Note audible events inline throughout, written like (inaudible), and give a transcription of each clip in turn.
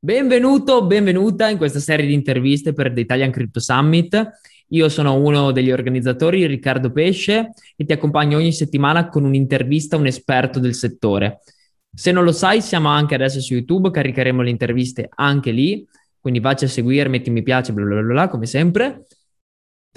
Benvenuto, benvenuta in questa serie di interviste per The Italian Crypto Summit. Io sono uno degli organizzatori, Riccardo Pesce, e ti accompagno ogni settimana con un'intervista a un esperto del settore. Se non lo sai, siamo anche adesso su YouTube, caricheremo le interviste anche lì, quindi vacci a seguire, metti mi piace, bla bla bla, come sempre.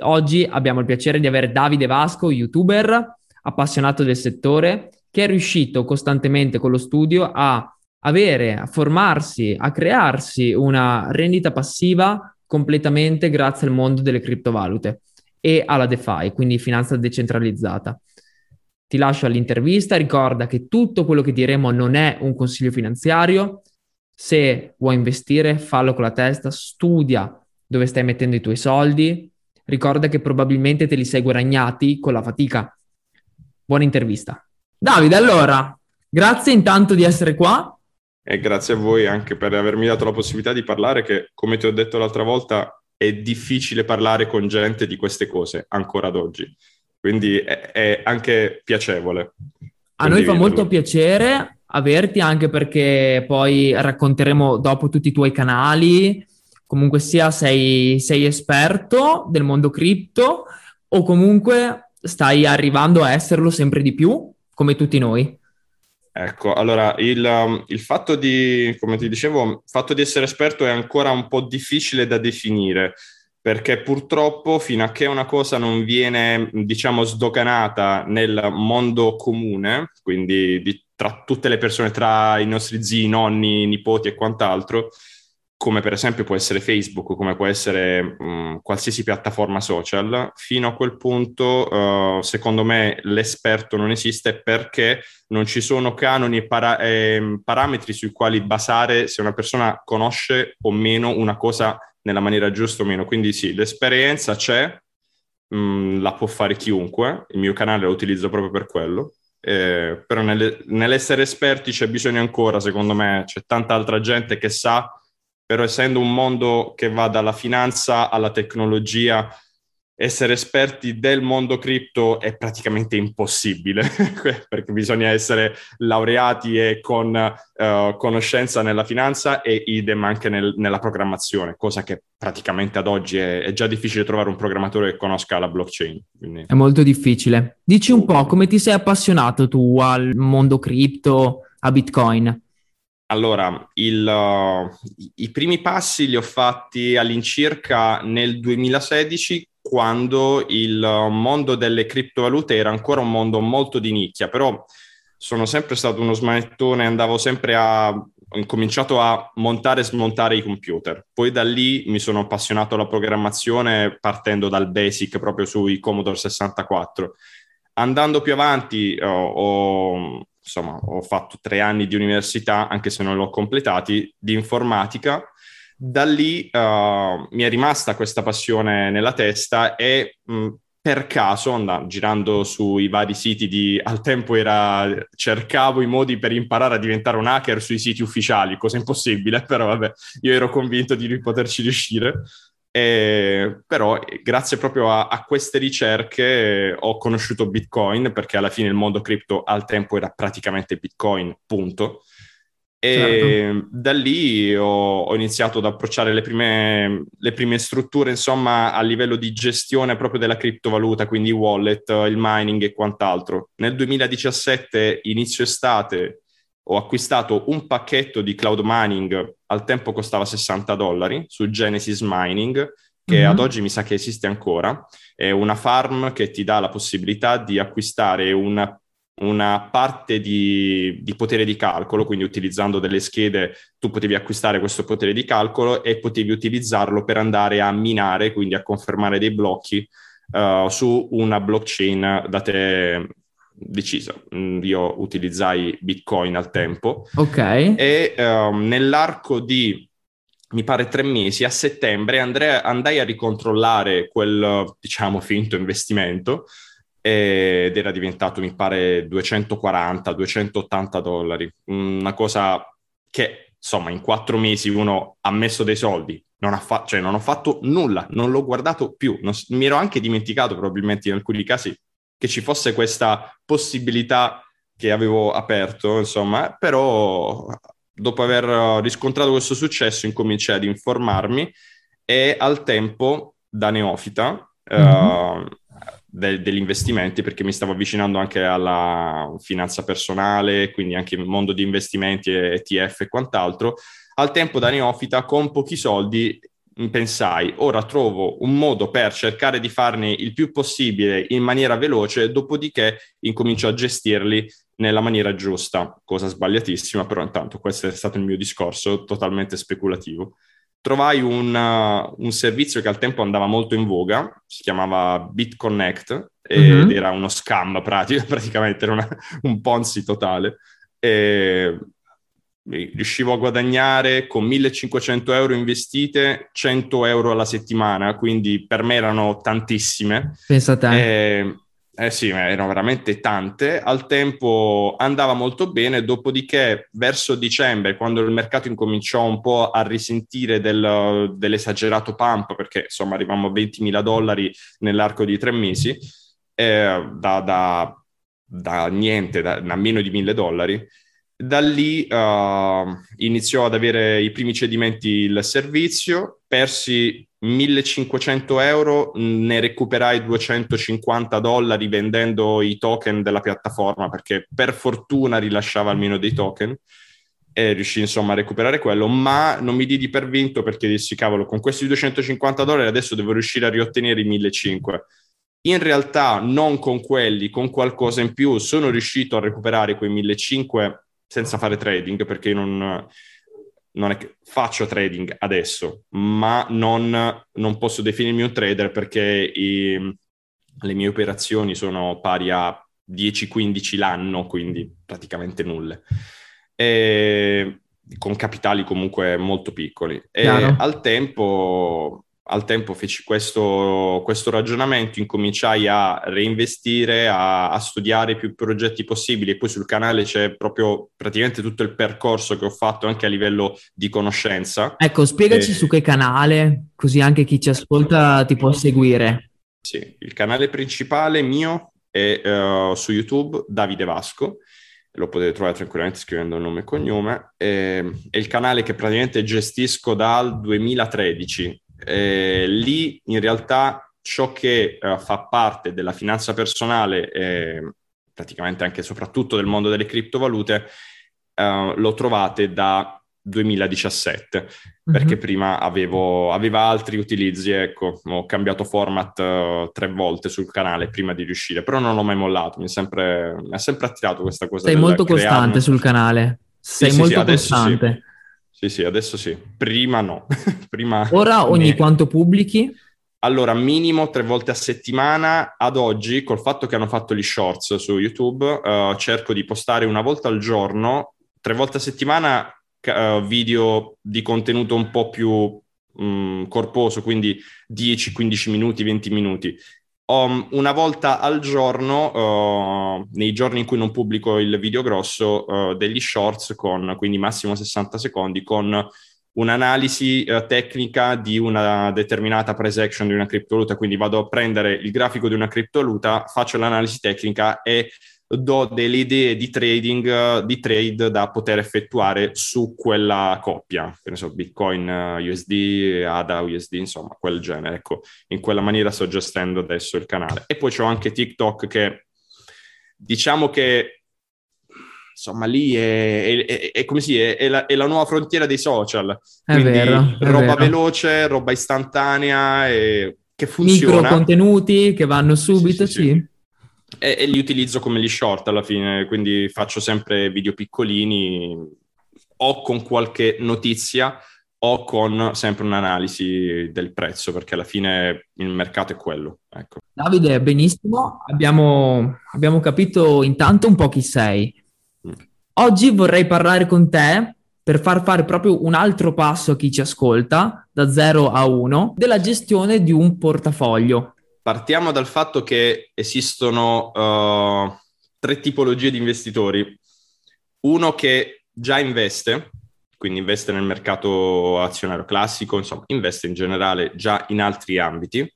Oggi abbiamo il piacere di avere Davide Vasco, youtuber, appassionato del settore, che è riuscito costantemente con lo studio a avere, a formarsi, a crearsi una rendita passiva completamente grazie al mondo delle criptovalute e alla DeFi, quindi finanza decentralizzata. Ti lascio all'intervista, ricorda che tutto quello che diremo non è un consiglio finanziario, se vuoi investire fallo con la testa, studia dove stai mettendo i tuoi soldi, ricorda che probabilmente te li sei guadagnati con la fatica. Buona intervista. Davide, allora, grazie intanto di essere qua e grazie a voi anche per avermi dato la possibilità di parlare che, come ti ho detto l'altra volta, è difficile parlare con gente di queste cose ancora ad oggi. Quindi è, è anche piacevole. A noi fa molto piacere averti anche perché poi racconteremo dopo tutti i tuoi canali. Comunque sia sei, sei esperto del mondo cripto o comunque stai arrivando a esserlo sempre di più, come tutti noi. Ecco, allora il, um, il, fatto di, come ti dicevo, fatto di essere esperto è ancora un po' difficile da definire, perché purtroppo fino a che una cosa non viene, diciamo, sdoganata nel mondo comune, quindi di, tra tutte le persone, tra i nostri zii, nonni, nipoti e quant'altro, come per esempio può essere Facebook, come può essere mh, qualsiasi piattaforma social, fino a quel punto, uh, secondo me, l'esperto non esiste perché non ci sono canoni e para- eh, parametri sui quali basare se una persona conosce o meno una cosa nella maniera giusta o meno. Quindi sì, l'esperienza c'è, mh, la può fare chiunque, il mio canale lo utilizzo proprio per quello. Eh, però nelle, nell'essere esperti c'è bisogno ancora, secondo me, c'è tanta altra gente che sa però essendo un mondo che va dalla finanza alla tecnologia, essere esperti del mondo cripto è praticamente impossibile, (laughs) perché bisogna essere laureati e con uh, conoscenza nella finanza e idem anche nel, nella programmazione, cosa che praticamente ad oggi è, è, già difficile trovare un programmatore che conosca la blockchain. Quindi... È molto difficile. Dici un po' come ti sei appassionato tu al mondo cripto, a Bitcoin? Allora, il, uh, i primi passi li ho fatti all'incirca nel 2016 quando il mondo delle criptovalute era ancora un mondo molto di nicchia, però sono sempre stato uno smanettone, andavo sempre a... ho incominciato a montare e smontare i computer. Poi da lì mi sono appassionato alla programmazione partendo dal basic proprio sui Commodore 64. Andando più avanti ho, ho insomma, ho fatto tre anni di università, anche se non l'ho completati, di informatica. Da lì uh, mi è rimasta questa passione nella testa e mh, per caso, andando, girando sui vari siti di al tempo era cercavo i modi per imparare a diventare un hacker sui siti ufficiali, cosa impossibile, però vabbè, io ero convinto di poterci riuscire. E, però grazie proprio a, a, queste ricerche ho conosciuto Bitcoin perché alla fine il mondo cripto al tempo era praticamente Bitcoin, punto. E certo. da lì ho, ho, iniziato ad approcciare le prime, le prime, strutture, insomma, a livello di gestione proprio della criptovaluta, quindi wallet, il mining e quant'altro. Nel 2017, inizio estate, ho acquistato un pacchetto di cloud mining, al tempo costava 60 dollari, su Genesis Mining, che mm-hmm. ad oggi mi sa che esiste ancora. È una farm che ti dà la possibilità di acquistare una, una parte di, di, potere di calcolo, quindi utilizzando delle schede tu potevi acquistare questo potere di calcolo e potevi utilizzarlo per andare a minare, quindi a confermare dei blocchi uh, su una blockchain da te deciso. Mm, io utilizzai Bitcoin al tempo. Ok. E um, nell'arco di, mi pare, tre mesi, a settembre, andrei, andai a ricontrollare quel, diciamo, finto investimento ed era diventato, mi pare, 240-280 dollari. Una cosa che, insomma, in quattro mesi uno ha messo dei soldi, non, ha fa- cioè, non ho fatto nulla, non l'ho guardato più, non, mi ero anche dimenticato probabilmente in alcuni casi che ci fosse questa possibilità che avevo aperto, insomma, però dopo aver riscontrato questo successo, incominciai ad informarmi e al tempo, da neofita, mm-hmm. uh, de- degli investimenti, perché mi stavo avvicinando anche alla finanza personale, quindi anche il mondo di investimenti, ETF e quant'altro, al tempo da neofita, con pochi soldi, pensai, ora trovo un modo per cercare di farne il più possibile in maniera veloce, dopodiché incomincio a gestirli nella maniera giusta, cosa sbagliatissima, però intanto questo è stato il mio discorso totalmente speculativo. Trovai un, uh, un servizio che al tempo andava molto in voga, si chiamava BitConnect, ed mm-hmm. era uno scam pratico, (laughs) praticamente, era una, un Ponzi totale. E riuscivo a guadagnare con 1500 euro investite 100 euro alla settimana, quindi per me erano tantissime. Pensa a te. E, eh sì, erano veramente tante. Al tempo andava molto bene, dopodiché verso dicembre, quando il mercato incominciò un po' a risentire del, dell'esagerato pump, perché insomma arrivavamo a 20.000 dollari nell'arco di tre mesi, eh, da, da, da, niente, da, da meno di 1.000 dollari, da lì uh, iniziò ad avere i primi cedimenti il servizio, persi 1500 euro, ne recuperai 250 dollari vendendo i token della piattaforma perché per fortuna rilasciava almeno dei token e riuscì insomma a recuperare quello, ma non mi didi per vinto perché dissi cavolo con questi 250 dollari adesso devo riuscire a riottenere i 1500. In realtà non con quelli, con qualcosa in più sono riuscito a recuperare quei 1500 senza fare trading perché non, non è che faccio trading adesso, ma non, non posso definirmi un trader perché i, le mie operazioni sono pari a 10-15 l'anno, quindi praticamente nulle. E con capitali comunque molto piccoli. E al tempo al tempo feci questo, questo ragionamento, incominciai a reinvestire, a, a, studiare più progetti possibili e poi sul canale c'è proprio praticamente tutto il percorso che ho fatto anche a livello di conoscenza. Ecco, spiegaci e... su che canale, così anche chi ci ascolta ti può seguire. Sì, il canale principale mio è uh, su YouTube Davide Vasco lo potete trovare tranquillamente scrivendo nome e cognome. è il canale che praticamente gestisco dal 2013 eh, lì in realtà ciò che eh, fa parte della finanza personale, eh, praticamente anche e soprattutto del mondo delle criptovalute, eh, lo trovate da 2017 mm-hmm. perché prima avevo aveva altri utilizzi ecco ho cambiato format uh, tre volte sul canale prima di riuscire però non l'ho mai mollato mi, sempre, mi ha sempre attirato questa cosa sei molto costante sul canale sei sì, molto sì, costante sì. Sì, adesso sì. Prima no. (laughs) Prima Ora (laughs) ogni ne... quanto pubblichi? Allora, minimo tre volte a settimana. Ad oggi, col fatto che hanno fatto gli shorts su YouTube, uh, cerco di postare una volta al giorno, tre volte a settimana, uh, video di contenuto un po' più um, corposo, quindi 10, 15 minuti, 20 minuti um, una volta al giorno, uh, nei giorni in cui non pubblico il video grosso, uh, degli shorts con quindi massimo 60 secondi con un'analisi uh, tecnica di una determinata price action di una criptovaluta, quindi vado a prendere il grafico di una criptovaluta, faccio l'analisi tecnica e do delle idee di trading, di trade da poter effettuare su quella coppia, che ne so, Bitcoin USD, ADA USD, insomma, quel genere. Ecco, in quella maniera sto gestendo adesso il canale. E poi c'ho anche TikTok che diciamo che insomma lì è, è, è, si è, la, la, nuova frontiera dei social. Quindi vero, roba veloce, roba istantanea e che funziona. Micro contenuti che vanno subito, sì. sì, sì. E, e, li utilizzo come gli short alla fine, quindi faccio sempre video piccolini o con qualche notizia o con sempre un'analisi del prezzo, perché alla fine il mercato è quello. Ecco. Davide, benissimo, abbiamo, abbiamo capito intanto un po' chi sei. Mm. Oggi vorrei parlare con te per far fare proprio un altro passo a chi ci ascolta, da 0 a 1, della gestione di un portafoglio partiamo dal fatto che esistono uh, tre tipologie di investitori. Uno che già investe, quindi investe nel mercato azionario classico, insomma, investe in generale già in altri ambiti.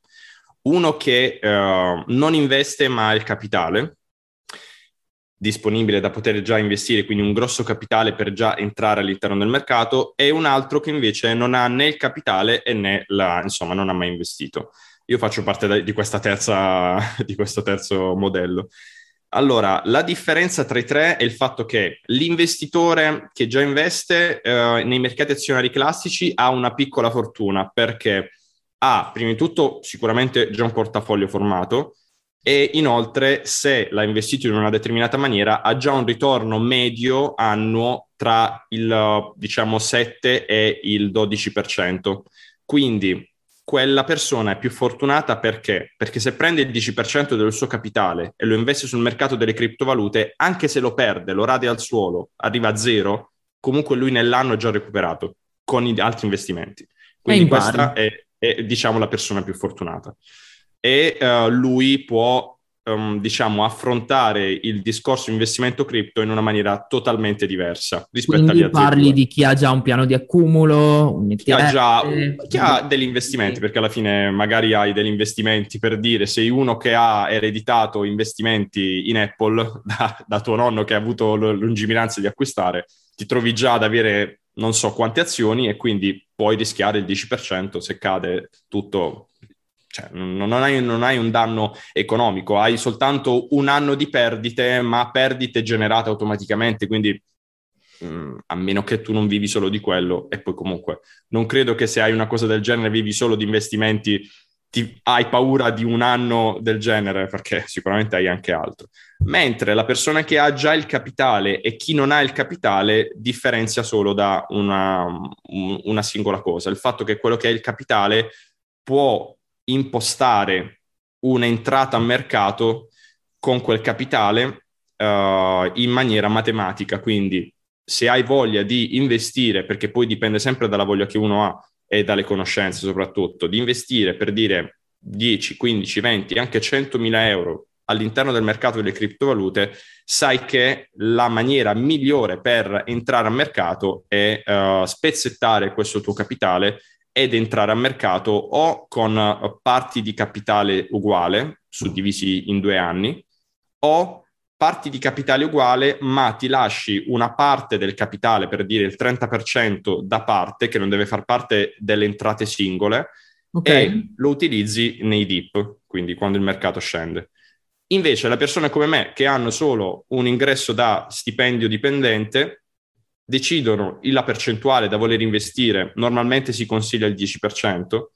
Uno che uh, non investe ma ha il capitale. disponibile da poter già investire, quindi un grosso capitale per già entrare all'interno del mercato, e un altro che invece non ha né il capitale né la, insomma, non ha mai investito. Io faccio parte di, questa terza, (laughs) di questo terzo modello. Allora, la differenza tra i tre è il fatto che l'investitore che già investe eh, nei mercati azionari classici ha una piccola fortuna perché ha, prima di tutto, sicuramente già un portafoglio formato, e inoltre se l'ha investito in una determinata maniera ha già un ritorno medio annuo tra il diciamo 7 e il 12%. Quindi quella persona è più fortunata perché? Perché se prende il 10% del suo capitale e lo investe sul mercato delle criptovalute, anche se lo perde, lo rade al suolo, arriva a zero, comunque lui nell'anno ha già recuperato con gli altri investimenti. Quindi questa è, è, diciamo la persona più fortunata e uh, lui può, um, diciamo, affrontare il discorso investimento cripto in una maniera totalmente diversa rispetto Quindi agli altri parli di chi ha già un piano di accumulo, un ETF, chi ha già chi ha degli investimenti, perché alla fine magari hai degli investimenti per dire sei uno che ha ereditato investimenti in Apple (laughs) da, da tuo nonno che ha avuto lungimiranza di acquistare, ti trovi già ad avere non so quante azioni e quindi puoi rischiare il 10% se cade tutto cioè, non, hai, non, hai, un danno economico, hai soltanto un anno di perdite, ma perdite generate automaticamente, quindi mh, mm, a meno che tu non vivi solo di quello, e poi comunque non credo che se hai una cosa del genere vivi solo di investimenti, ti, hai paura di un anno del genere, perché sicuramente hai anche altro. Mentre la persona che ha già il capitale e chi non ha il capitale differenzia solo da una, una singola cosa, il fatto che quello che ha il capitale può impostare un'entrata a mercato con quel capitale uh, in maniera matematica. Quindi se hai voglia di investire, perché poi dipende sempre dalla voglia che uno ha e dalle conoscenze soprattutto, di investire per dire 10, 15, 20, anche 100 mila euro all'interno del mercato delle criptovalute, sai che la maniera migliore per entrare a mercato è uh, spezzettare questo tuo capitale ed entrare a mercato o con eh, parti di capitale uguale, suddivisi in due anni, o parti di capitale uguale, ma ti lasci una parte del capitale, per dire il 30% da parte, che non deve far parte delle entrate singole, okay. e lo utilizzi nei dip, quindi quando il mercato scende. Invece le persone come me che hanno solo un ingresso da stipendio dipendente, decidono la percentuale da voler investire, normalmente si consiglia il 10% uh,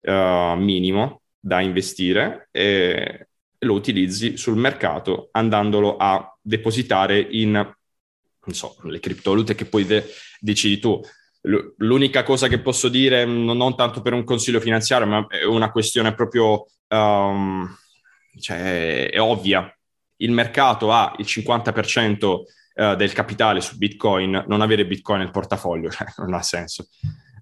eh, minimo da investire e lo utilizzi sul mercato andandolo a depositare in, non so, le criptovalute che poi de- decidi tu. L- l'unica cosa che posso dire, non tanto per un consiglio finanziario, ma è una questione proprio, um, cioè, è ovvia. Il mercato ha il 50% uh, del capitale su Bitcoin, non avere Bitcoin nel portafoglio, (laughs) cioè, non ha senso.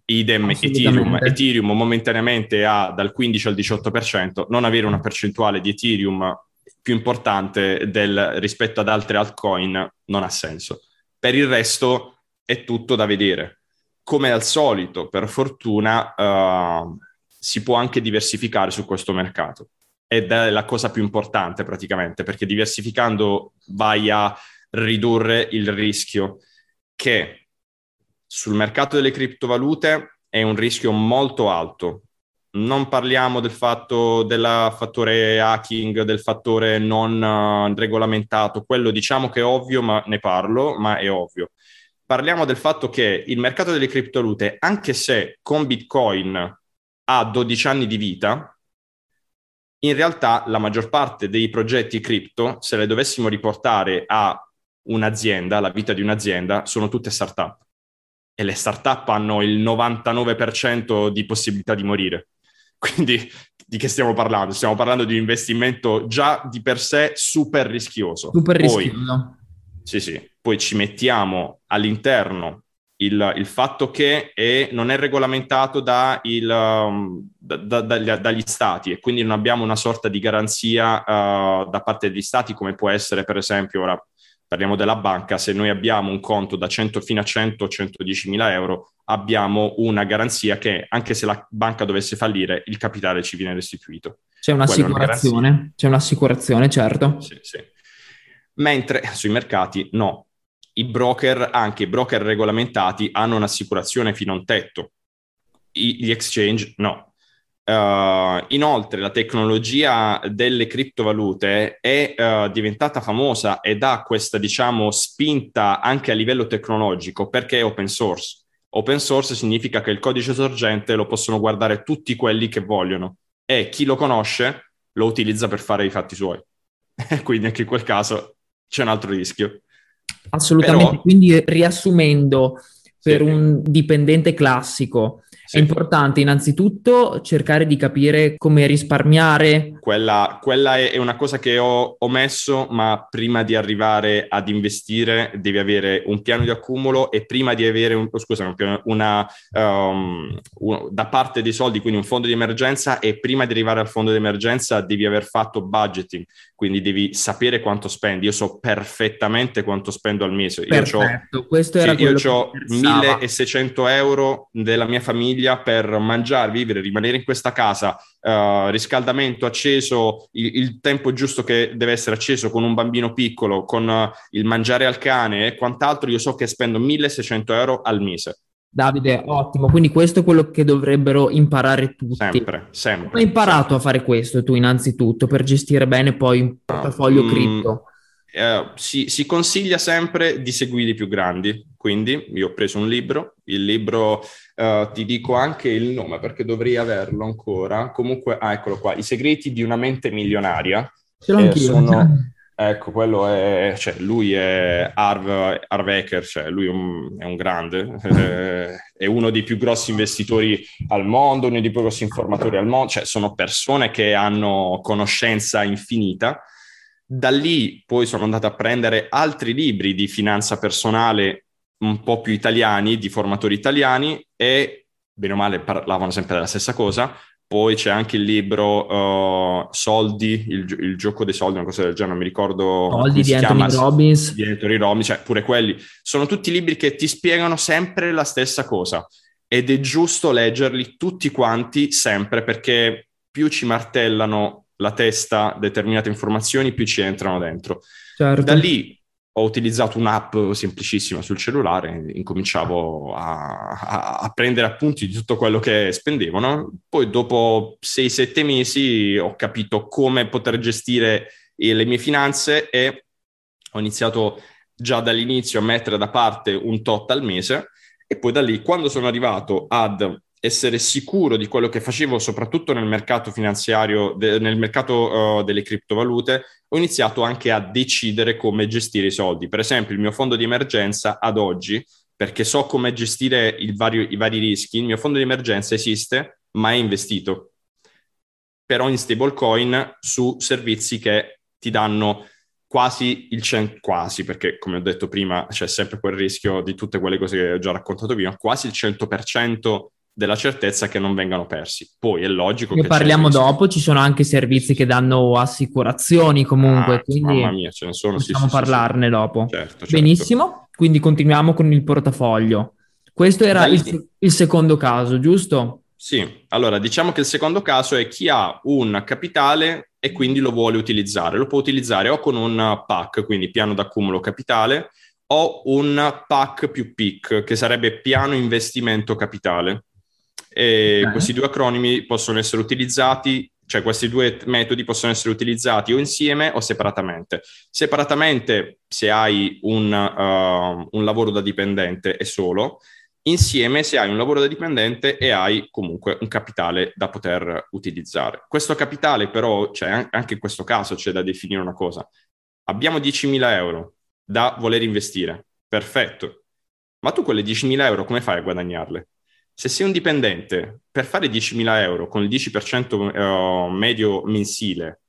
Idem Ethereum, Ethereum momentaneamente ha dal 15 al 18%, non avere una percentuale di Ethereum più importante del, rispetto ad altre altcoin non ha senso. Per il resto è tutto da vedere. Come al solito, per fortuna, uh, si può anche diversificare su questo mercato. Ed è la cosa più importante praticamente, perché diversificando vai a ridurre il rischio che sul mercato delle criptovalute è un rischio molto alto. Non parliamo del fatto del fattore hacking, del fattore non uh, regolamentato, quello diciamo che è ovvio, ma ne parlo, ma è ovvio. Parliamo del fatto che il mercato delle criptovalute, anche se con Bitcoin ha 12 anni di vita, in realtà la maggior parte dei progetti cripto, se le dovessimo riportare a un'azienda, la vita di un'azienda, sono tutte start-up. E le start-up hanno il 99% di possibilità di morire. (laughs) Quindi di che stiamo parlando? Stiamo parlando di un investimento già di per sé super rischioso. Super rischioso. sì, sì. Poi ci mettiamo all'interno il, il fatto che è, non è regolamentato da il, um, da, da, dagli, dagli, stati e quindi non abbiamo una sorta di garanzia uh, da parte degli stati come può essere per esempio ora parliamo della banca, se noi abbiamo un conto da 100 fino a 100 110 mila euro, abbiamo una garanzia che anche se la banca dovesse fallire, il capitale ci viene restituito. C'è un'assicurazione, c'è un'assicurazione, certo. Sì, sì. mentre sui mercati no. I broker, anche i broker regolamentati, hanno un'assicurazione fino a un tetto, I, gli exchange no. Uh, inoltre la tecnologia delle criptovalute è uh, diventata famosa ed ha questa diciamo spinta anche a livello tecnologico perché è open source. Open source significa che il codice sorgente lo possono guardare tutti quelli che vogliono e chi lo conosce lo utilizza per fare i fatti suoi. (laughs) Quindi anche in quel caso c'è un altro rischio. Assolutamente, Però... quindi riassumendo per sì. un dipendente classico, sì. È importante innanzitutto cercare di capire come risparmiare. Quella, quella è, una cosa che ho, ho, messo, ma prima di arrivare ad investire devi avere un piano di accumulo e prima di avere un, oh, scusa, una, um, un, da parte dei soldi, quindi un fondo di emergenza e prima di arrivare al fondo di emergenza devi aver fatto budgeting, quindi devi sapere quanto spendi. Io so perfettamente quanto spendo al mese. Perfetto, io questo era sì, Io ho 1600 euro della mia famiglia per mangiare, vivere, rimanere in questa casa, uh, riscaldamento acceso, il, il, tempo giusto che deve essere acceso con un bambino piccolo, con uh, il mangiare al cane e quant'altro, io so che spendo 1600 euro al mese. Davide, ottimo, quindi questo è quello che dovrebbero imparare tutti. Sempre, sempre. Come hai imparato sempre. a fare questo tu innanzitutto per gestire bene poi un portafoglio uh, cripto? eh, si, si, consiglia sempre di seguire i più grandi, quindi io ho preso un libro, il libro eh, ti dico anche il nome perché dovrei averlo ancora, comunque, ah, eccolo qua, I segreti di una mente milionaria. Ce l'ho anch'io. Sono, ecco, quello è, cioè, lui è Harv Eker, cioè lui è un, è un grande, eh, è uno dei più grossi investitori al mondo, uno dei più grossi informatori al mondo, cioè sono persone che hanno conoscenza infinita da lì poi sono andato a prendere altri libri di finanza personale un po' più italiani, di formatori italiani e bene o male parlavano sempre della stessa cosa. Poi c'è anche il libro uh, Soldi, il, il, gioco dei soldi, una cosa del genere, non mi ricordo. Soldi di Anthony chiama, Robbins. Di Anthony Robbins, cioè pure quelli. Sono tutti libri che ti spiegano sempre la stessa cosa ed è giusto leggerli tutti quanti sempre perché più ci martellano la testa determinate informazioni, più ci entrano dentro. Certo. Da lì ho utilizzato un'app semplicissima sul cellulare, incominciavo a, a, prendere appunti di tutto quello che spendevano. Poi dopo 6-7 mesi ho capito come poter gestire le mie finanze e ho iniziato già dall'inizio a mettere da parte un tot al mese e poi da lì quando sono arrivato ad essere sicuro di quello che facevo, soprattutto nel mercato finanziario, de, nel mercato uh, delle criptovalute, ho iniziato anche a decidere come gestire i soldi. Per esempio, il mio fondo di emergenza ad oggi, perché so come gestire vario, i vari rischi, il mio fondo di emergenza esiste, ma è investito. Però in stablecoin su servizi che ti danno quasi il 100, quasi, perché come ho detto prima c'è sempre quel rischio di tutte quelle cose che ho già raccontato prima, quasi il 100% della certezza che non vengano persi. Poi è logico ne che... parliamo dopo, ci sono anche servizi che danno assicurazioni comunque, ah, quindi mamma mia, ce ne sono, possiamo sì, parlarne sì, dopo. Certo, certo. Benissimo, quindi continuiamo con il portafoglio. Questo era il, il secondo caso, giusto? Sì, allora diciamo che il secondo caso è chi ha un capitale e quindi lo vuole utilizzare. Lo può utilizzare o con un PAC, quindi piano d'accumulo capitale, o un PAC più PIC, che sarebbe piano investimento capitale. E okay. questi due acronimi possono essere utilizzati, cioè questi due metodi possono essere utilizzati o insieme o separatamente. Separatamente se hai un, uh, un lavoro da dipendente e solo, insieme se hai un lavoro da dipendente e hai comunque un capitale da poter utilizzare. Questo capitale però, cioè, anche in questo caso c'è da definire una cosa. Abbiamo 10.000 euro da voler investire, perfetto. Ma tu quelle 10.000 euro come fai a guadagnarle? Se sei un dipendente, per fare 10.000 euro con il 10% uh, medio mensile,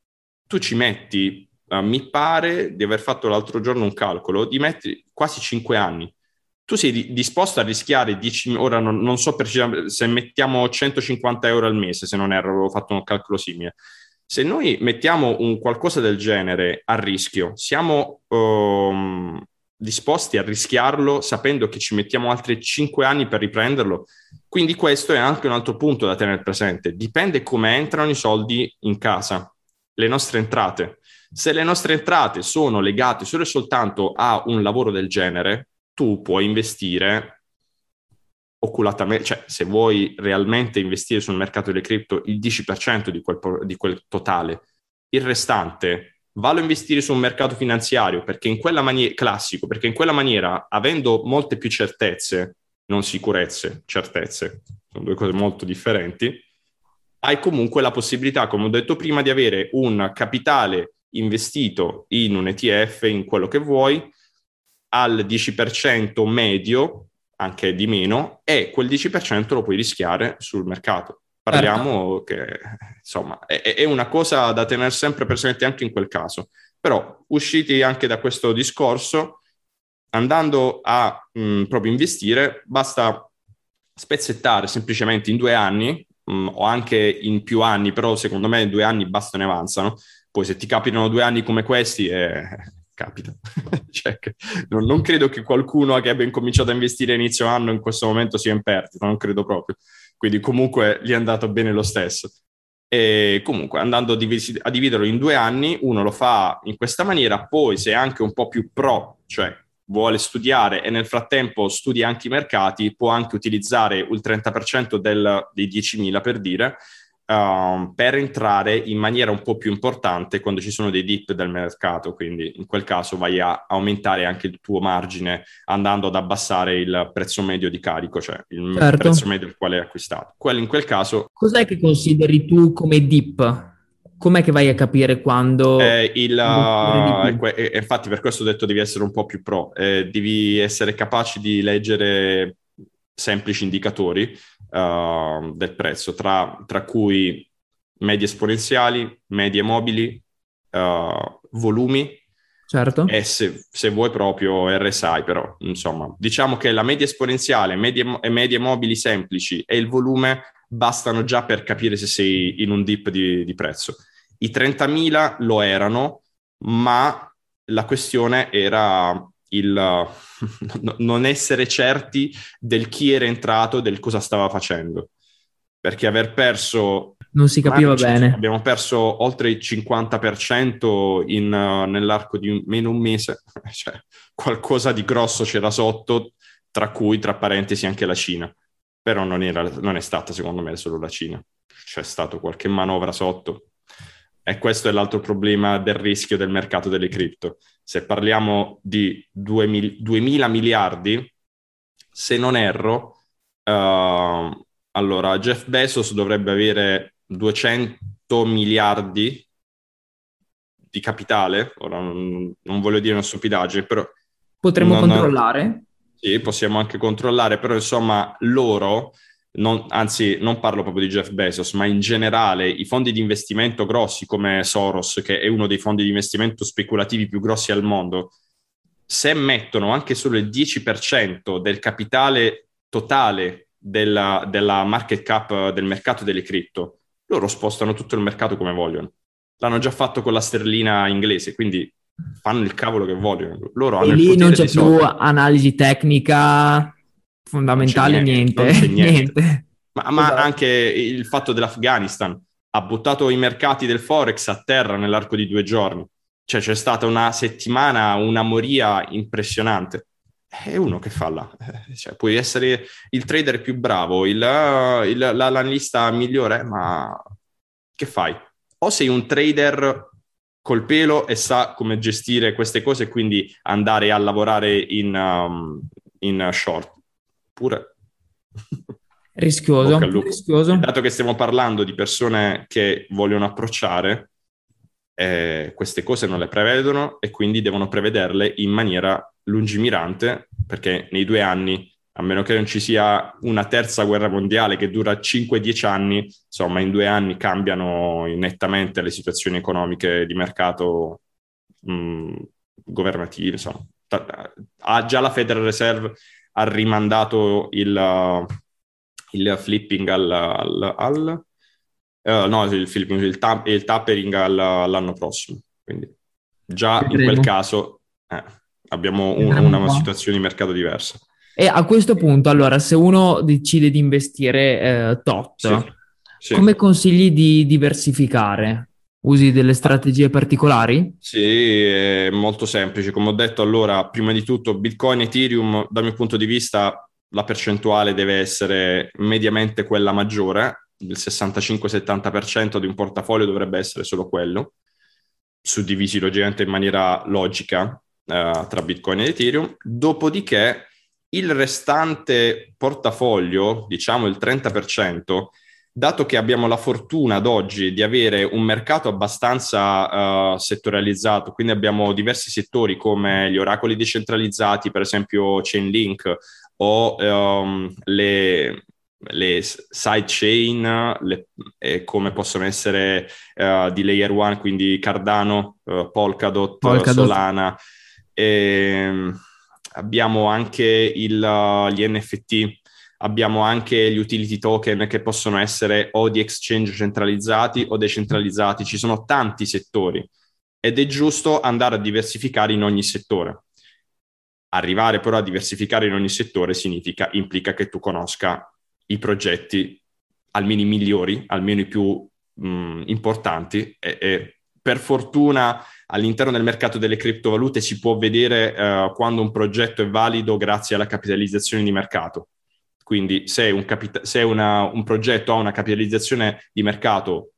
tu ci metti, uh, mi pare di aver fatto l'altro giorno un calcolo, di mettere quasi 5 anni. Tu sei di- disposto a rischiare 10, ora non, non so precisamente se mettiamo 150 euro al mese, se non erro, avevo fatto un calcolo simile. Se noi mettiamo un qualcosa del genere a rischio, siamo um, disposti a rischiarlo sapendo che ci mettiamo altri 5 anni per riprenderlo. Quindi questo è anche un altro punto da tenere presente. Dipende come entrano i soldi in casa, le nostre entrate. Se le nostre entrate sono legate solo e soltanto a un lavoro del genere, tu puoi investire oculatamente, cioè se vuoi realmente investire sul mercato delle cripto il 10% di quel, di quel totale, il restante vallo a investire su un mercato finanziario perché in quella maniera classico, perché in quella maniera, avendo molte più certezze, non sicurezze, certezze, sono due cose molto differenti, hai comunque la possibilità, come ho detto prima, di avere un capitale investito in un ETF, in quello che vuoi, al 10% medio, anche di meno, e quel 10% lo puoi rischiare sul mercato. Parliamo certo. che, insomma, è, è, una cosa da tenere sempre presente anche in quel caso. Però, usciti anche da questo discorso, andando a mh, mm, proprio investire, basta spezzettare semplicemente in due anni mh, mm, o anche in più anni, però secondo me due anni bastano e avanzano. Poi se ti capitano due anni come questi, eh, capita. (laughs) cioè, non, non, credo che qualcuno che abbia incominciato a investire inizio anno in questo momento sia in perdita, non credo proprio. Quindi comunque gli è andato bene lo stesso. E comunque andando a, divis- a dividerlo in due anni, uno lo fa in questa maniera, poi se è anche un po' più pro, cioè vuole studiare e nel frattempo studia anche i mercati, può anche utilizzare il 30% del, dei 10.000 per dire, uh, per entrare in maniera un po' più importante quando ci sono dei dip del mercato, quindi in quel caso vai a aumentare anche il tuo margine andando ad abbassare il prezzo medio di carico, cioè il certo. prezzo medio al quale hai acquistato. Quello in quel caso... Cos'è che consideri tu come dip? Com'è che vai a capire quando... Eh, il, uh, eh, infatti per questo ho detto devi essere un po' più pro, eh, devi essere capaci di leggere semplici indicatori uh, del prezzo, tra, tra, cui medie esponenziali, medie mobili, uh, volumi. Certo. E se, se, vuoi proprio RSI, però insomma, diciamo che la media esponenziale medie, e medie mobili semplici e il volume bastano già per capire se sei in un dip di, di prezzo. I 30.000 lo erano, ma la questione era il (laughs) non essere certi del chi era entrato, del cosa stava facendo. Perché aver perso... Non si capiva margine, bene. Abbiamo perso oltre il 50% in, uh, nell'arco di un, meno un mese. (laughs) cioè, qualcosa di grosso c'era sotto, tra cui, tra parentesi, anche la Cina però non, era, non è stata secondo me solo la Cina, c'è stata qualche manovra sotto. E questo è l'altro problema del rischio del mercato delle cripto. Se parliamo di 2000 miliardi, se non erro, uh, allora Jeff Bezos dovrebbe avere 200 miliardi di capitale, ora non, non voglio dire una stupidaggine, però... Potremmo non, controllare? Sì, possiamo anche controllare, però insomma loro, non, anzi non parlo proprio di Jeff Bezos, ma in generale i fondi di investimento grossi come Soros, che è uno dei fondi di investimento speculativi più grossi al mondo, se mettono anche solo il 10% del capitale totale della, della market cap del mercato delle cripto, loro spostano tutto il mercato come vogliono. L'hanno già fatto con la sterlina inglese, quindi fanno il cavolo che vogliono. Loro e lì non c'è più soldi. analisi tecnica fondamentale, niente. niente. niente. Ma, ma esatto. anche il fatto dell'Afghanistan ha buttato i mercati del Forex a terra nell'arco di due giorni. Cioè c'è stata una settimana, una moria impressionante. È uno che fa là. Eh, cioè, puoi essere il trader più bravo, il, il, l'analista migliore, ma che fai? O sei un trader col pelo e sa come gestire queste cose e quindi andare a lavorare in, um, in short. Pure. Rischioso, rischioso. Dato che stiamo parlando di persone che vogliono approcciare, eh, queste cose non le prevedono e quindi devono prevederle in maniera lungimirante perché nei due anni a meno che non ci sia una terza guerra mondiale che dura 5-10 anni, insomma in due anni cambiano nettamente le situazioni economiche di mercato mh, governative, insomma. Ha già la Federal Reserve ha rimandato il, il flipping al, al, al uh, no, il flipping, il, tap, il tappering al, all'anno prossimo. Quindi già in quel caso eh, abbiamo un, una situazione di mercato diversa. E a questo punto, allora, se uno decide di investire eh, tot, sì, sì. come consigli di diversificare? Usi delle strategie particolari? Sì, è molto semplice. Come ho detto allora, prima di tutto Bitcoin e Ethereum, dal mio punto di vista, la percentuale deve essere mediamente quella maggiore, il 65-70% di un portafoglio dovrebbe essere solo quello, suddivisi logicamente in maniera logica eh, tra Bitcoin e Ethereum. Dopodiché il restante portafoglio, diciamo il 30%, dato che abbiamo la fortuna ad oggi di avere un mercato abbastanza uh, settorializzato, quindi abbiamo diversi settori come gli oracoli decentralizzati, per esempio Chainlink, o um, le, le sidechain, le, eh, come possono essere uh, di layer 1, quindi Cardano, uh, Polkadot, Polkadot, Solana. E, ehm, abbiamo anche il, gli NFT abbiamo anche gli utility token che possono essere o di exchange centralizzati o decentralizzati, ci sono tanti settori ed è giusto andare a diversificare in ogni settore. Arrivare però a diversificare in ogni settore significa, implica che tu conosca i progetti almeno i migliori, almeno i più mh, importanti e, e, per fortuna all'interno del mercato delle criptovalute si può vedere uh, quando un progetto è valido grazie alla capitalizzazione di mercato quindi se, un, capita- se una, un progetto ha una capitalizzazione di mercato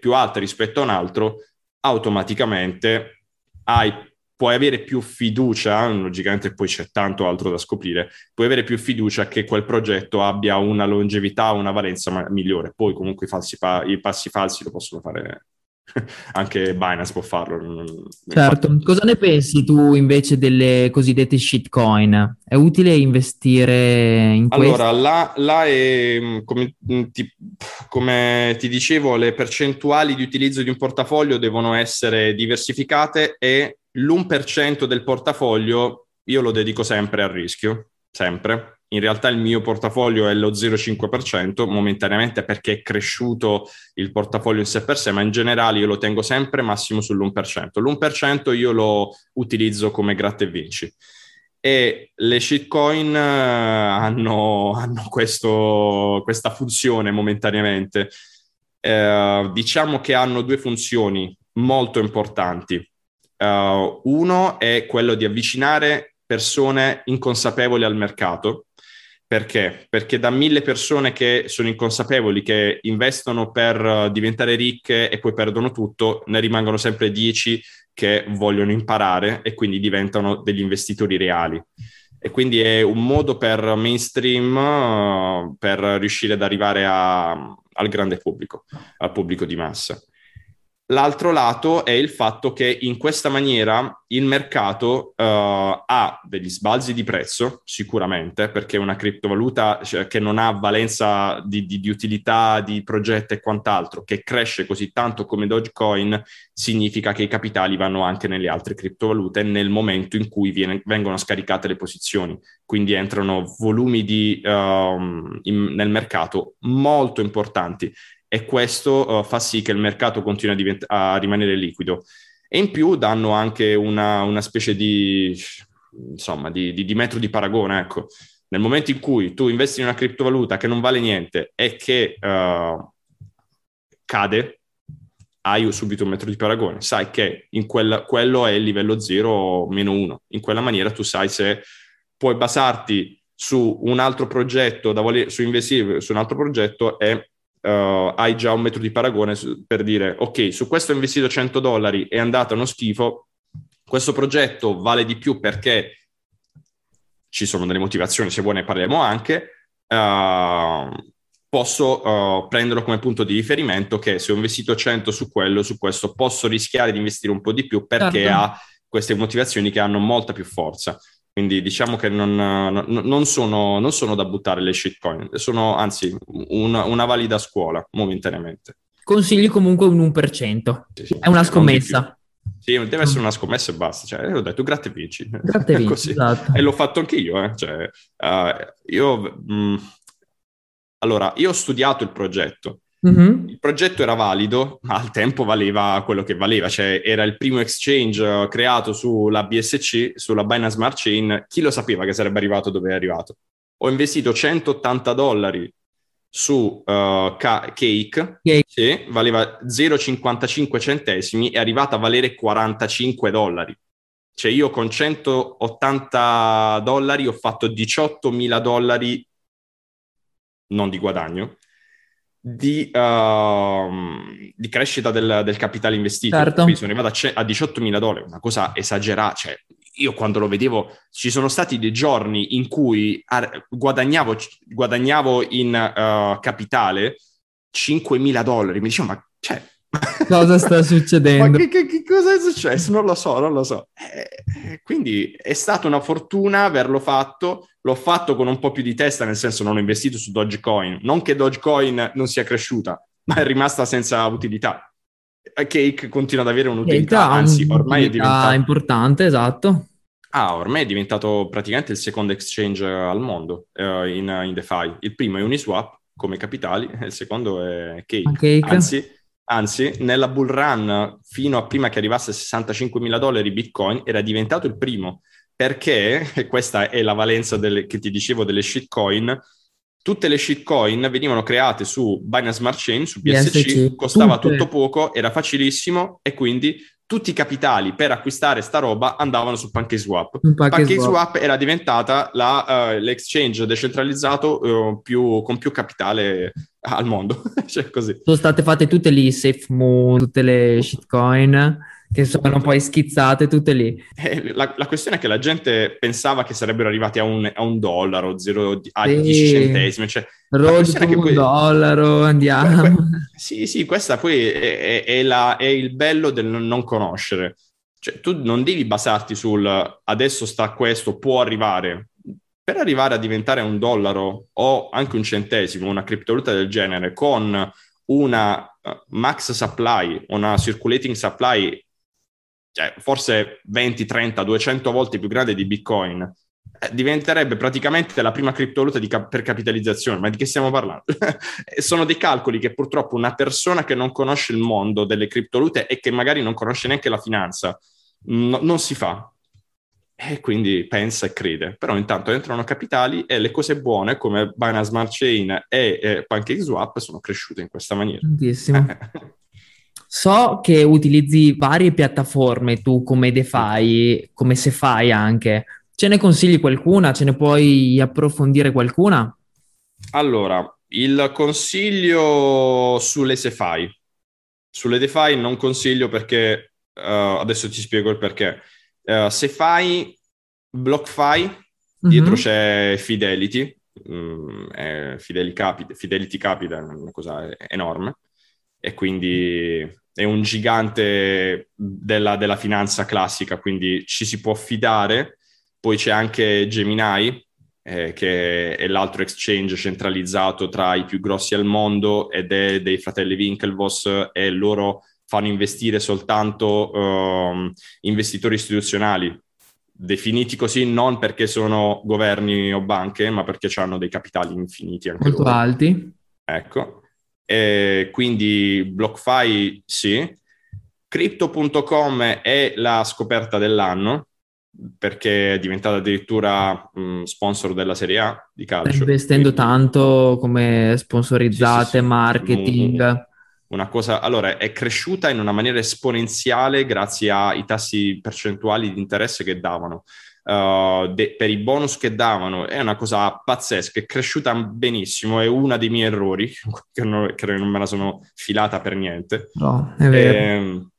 più alta rispetto a un altro, automaticamente hai, puoi avere più fiducia, logicamente poi c'è tanto altro da scoprire, puoi avere più fiducia che quel progetto abbia una longevità, una valenza migliore. Poi comunque falsi pa- i passi falsi lo possono fare (laughs) anche Binance può farlo. Certo, Infatti... cosa ne pensi tu invece delle cosiddette shitcoin? È utile investire in questo? Allora, là, là è, mm, come mm, ti, come ti dicevo, le percentuali di utilizzo di un portafoglio devono essere diversificate e l'1% del portafoglio io lo dedico sempre al rischio, sempre in realtà il mio portafoglio è lo 0,5% momentaneamente perché è cresciuto il portafoglio in sé per sé, ma in generale io lo tengo sempre massimo sull'1%. L'1% io lo utilizzo come gratta e vinci. E le shitcoin eh, hanno, (laughs) hanno questo, questa funzione momentaneamente. Eh, diciamo che hanno due funzioni molto importanti. Uh, uno è quello di avvicinare persone inconsapevoli al mercato perché? Perché da mille persone che sono inconsapevoli, che investono per uh, diventare ricche e poi perdono tutto, ne rimangono sempre dieci che vogliono imparare e quindi diventano degli investitori reali. E quindi è un modo per mainstream uh, per riuscire ad arrivare a, al grande pubblico, al pubblico di massa. L'altro lato è il fatto che in questa maniera il mercato uh, ha degli sbalzi di prezzo, sicuramente, perché una criptovaluta cioè, che non ha valenza di, di, di, utilità, di progetto e quant'altro, che cresce così tanto come Dogecoin, significa che i capitali vanno anche nelle altre criptovalute nel momento in cui viene, vengono scaricate le posizioni. Quindi entrano volumi di, uh, in, nel mercato molto importanti e questo uh, fa sì che il mercato continui a, divent- a, rimanere liquido. E in più danno anche una, una specie di, insomma, di, di, di, metro di paragone. Ecco. Nel momento in cui tu investi in una criptovaluta che non vale niente e che uh, cade, hai subito un metro di paragone. Sai che in quella, quello è il livello 0 o meno 1. In quella maniera tu sai se puoi basarti su un altro progetto, da voler, su investire su un altro progetto e uh, hai già un metro di paragone su, per dire ok, su questo ho investito 100 dollari, è andato uno schifo, questo progetto vale di più perché ci sono delle motivazioni, se vuoi ne parliamo anche, uh, posso uh, prenderlo come punto di riferimento che se ho investito 100 su quello, su questo posso rischiare di investire un po' di più perché certo. ha queste motivazioni che hanno molta più forza. Quindi diciamo che non, non, sono, non sono, da buttare le shitcoin, sono anzi una, una valida scuola momentaneamente. Consigli comunque un 1%, sì, sì, è una scommessa. Sì, deve essere una scommessa e basta. Cioè, ho detto gratte vinci. Gratte (laughs) vinci, esatto. E l'ho fatto anche io. Eh. Cioè, uh, io mh, mm, allora, io ho studiato il progetto, Mm-hmm. Il progetto era valido, ma al tempo valeva quello che valeva, cioè era il primo exchange uh, creato sulla BSC, sulla Binance Smart Chain, chi lo sapeva che sarebbe arrivato dove è arrivato? Ho investito 180 dollari su uh, ca- Cake, Cake, Sì, valeva 0,55 centesimi, è arrivata a valere 45 dollari. Cioè io con 180 dollari ho fatto 18 mila dollari, non di guadagno, di, uh, di crescita del, del, capitale investito. Certo. Quindi sono arrivato a, ce- a 18 mila dollari, una cosa esagerata. Cioè, io quando lo vedevo, ci sono stati dei giorni in cui guadagnavo, guadagnavo in uh, capitale 5 mila dollari. Mi dicevo, ma cioè, Cosa sta succedendo? Che, che, che, cosa è successo? Non lo so, non lo so. Eh, quindi è stata una fortuna averlo fatto. L'ho fatto con un po' più di testa, nel senso non ho investito su Dogecoin. Non che Dogecoin non sia cresciuta, ma è rimasta senza utilità. Cake continua ad avere un'utilità, anzi ormai è diventato... importante, esatto. Ah, ormai è diventato praticamente il secondo exchange al mondo uh, in, in DeFi. Il primo è Uniswap come capitali, il secondo è Cake. Cake. Anzi, Anzi, nella bull run, fino a prima che arrivasse a 65 mila dollari Bitcoin, era diventato il primo, perché, e questa è la valenza delle, che ti dicevo delle shitcoin, tutte le shitcoin venivano create su Binance Smart Chain, su BSC, BSC. costava tutte. tutto poco, era facilissimo e quindi tutti i capitali per acquistare sta roba andavano su PancakeSwap. PancakeSwap Pancake era diventata la, uh, l'exchange decentralizzato uh, più, con più capitale al mondo. (laughs) cioè così. Sono state fatte tutte lì, SafeMoon, tutte le shitcoin che sono poi schizzate tutte lì. Eh, la, la, questione è che la gente pensava che sarebbero arrivati a un, a un dollaro, zero, a sì. 10 centesimi. Cioè, Road un poi... dollaro, andiamo. Que, que, sì, sì, questa poi è, è, è, la, è, il bello del non conoscere. Cioè, tu non devi basarti sul adesso sta questo, può arrivare. Per arrivare a diventare un dollaro o anche un centesimo, una criptovaluta del genere, con una uh, max supply, una circulating supply cioè, forse 20, 30, 200 volte più grande di Bitcoin, eh, diventerebbe praticamente la prima criptovaluta cap- per capitalizzazione. Ma di che stiamo parlando? (laughs) Sono dei calcoli che purtroppo una persona che non conosce il mondo delle criptovalute e che magari non conosce neanche la finanza no- non si fa. E quindi pensa e crede. Però intanto entrano capitali e le cose buone come Binance Smart Chain e eh, PancakeSwap sono cresciute in questa maniera. Tantissimo. (laughs) So che utilizzi varie piattaforme tu come DeFi, come se fai anche. Ce ne consigli qualcuna? Ce ne puoi approfondire qualcuna? Allora, il consiglio sulle SeFi. Sulle DeFi non consiglio perché, uh, adesso ti spiego il perché. Uh, SeFi, BlockFi, mm-hmm. dietro c'è Fidelity, um, Fidelity, Capital, Fidelity Capital è una cosa enorme e quindi è un gigante della, della, finanza classica, quindi ci si può fidare. Poi c'è anche Gemini, eh, che è l'altro exchange centralizzato tra i più grossi al mondo ed è dei fratelli Winklevoss e loro fanno investire soltanto uh, investitori istituzionali, definiti così non perché sono governi o banche, ma perché hanno dei capitali infiniti Molto loro. alti. Ecco. Eh, quindi BlockFi sì. Crypto.com è la scoperta dell'anno perché è diventata addirittura mh, sponsor della Serie A di calcio. Sta investendo quindi... tanto come sponsorizzate, sì, sì, sì. marketing. Una cosa, allora, è cresciuta in una maniera esponenziale grazie ai tassi percentuali di interesse che davano uh, de- per i bonus che davano è una cosa pazzesca, è cresciuta benissimo, è uno dei miei errori, (laughs) che non, che non me la sono filata per niente. No, è vero. E, ehm,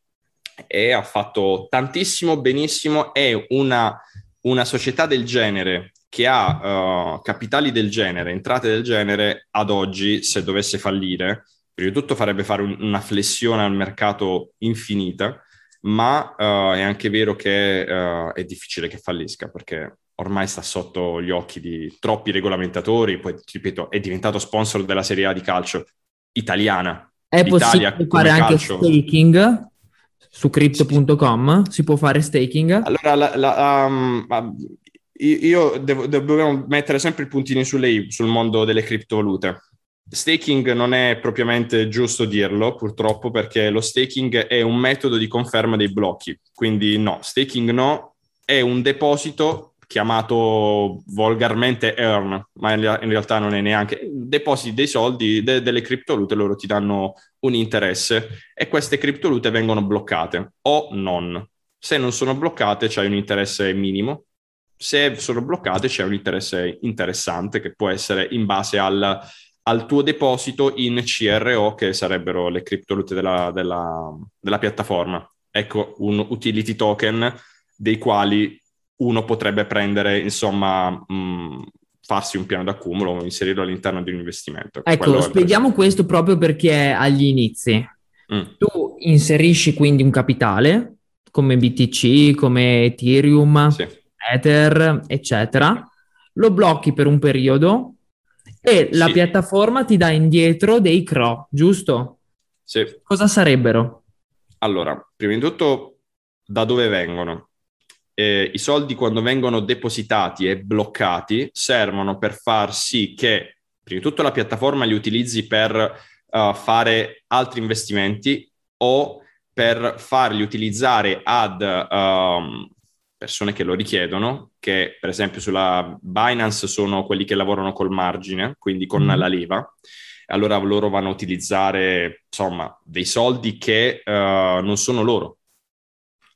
e ha fatto tantissimo, benissimo, è una, una società del genere che ha uh, capitali del genere, entrate del genere, ad oggi, se dovesse fallire, prima di tutto farebbe fare un, una flessione al mercato infinita, ma uh, è anche vero che uh, è difficile che fallisca perché ormai sta sotto gli occhi di troppi regolamentatori, poi ripeto, è diventato sponsor della Serie A di calcio italiana. È L'Italia possibile fare anche calcio. staking su crypto.com? Si può fare staking? Allora, la, la, um, io devo, dobbiamo mettere sempre il puntino su lei sul mondo delle criptovalute Staking non è propriamente giusto dirlo, purtroppo, perché lo staking è un metodo di conferma dei blocchi. Quindi no, staking no, è un deposito chiamato volgarmente earn, ma in, realtà non è neanche, depositi dei soldi, de, delle criptovalute, loro ti danno un interesse e queste criptovalute vengono bloccate o non. Se non sono bloccate c'è un interesse minimo, se sono bloccate c'è un interesse interessante che può essere in base al, al tuo deposito in CRO, che sarebbero le criptovalute della, della, della piattaforma. Ecco, un utility token dei quali uno potrebbe prendere, insomma, mh, farsi un piano d'accumulo, inserirlo all'interno di un investimento. Ecco, spieghiamo questo proprio perché è agli inizi. Mm. Tu inserisci quindi un capitale come BTC, come Ethereum, sì. Ether, eccetera, lo blocchi per un periodo e la piattaforma ti dà indietro dei CRO, giusto? Sì. Cosa sarebbero? Allora, prima di tutto, da dove vengono? Eh, I soldi quando vengono depositati e bloccati servono per far sì che, prima di tutto, la piattaforma li utilizzi per uh, fare altri investimenti o per farli utilizzare ad um, persone che lo richiedono, che per esempio sulla Binance sono quelli che lavorano col margine, quindi con mm. la leva allora loro vanno a utilizzare insomma dei soldi che uh, non sono loro.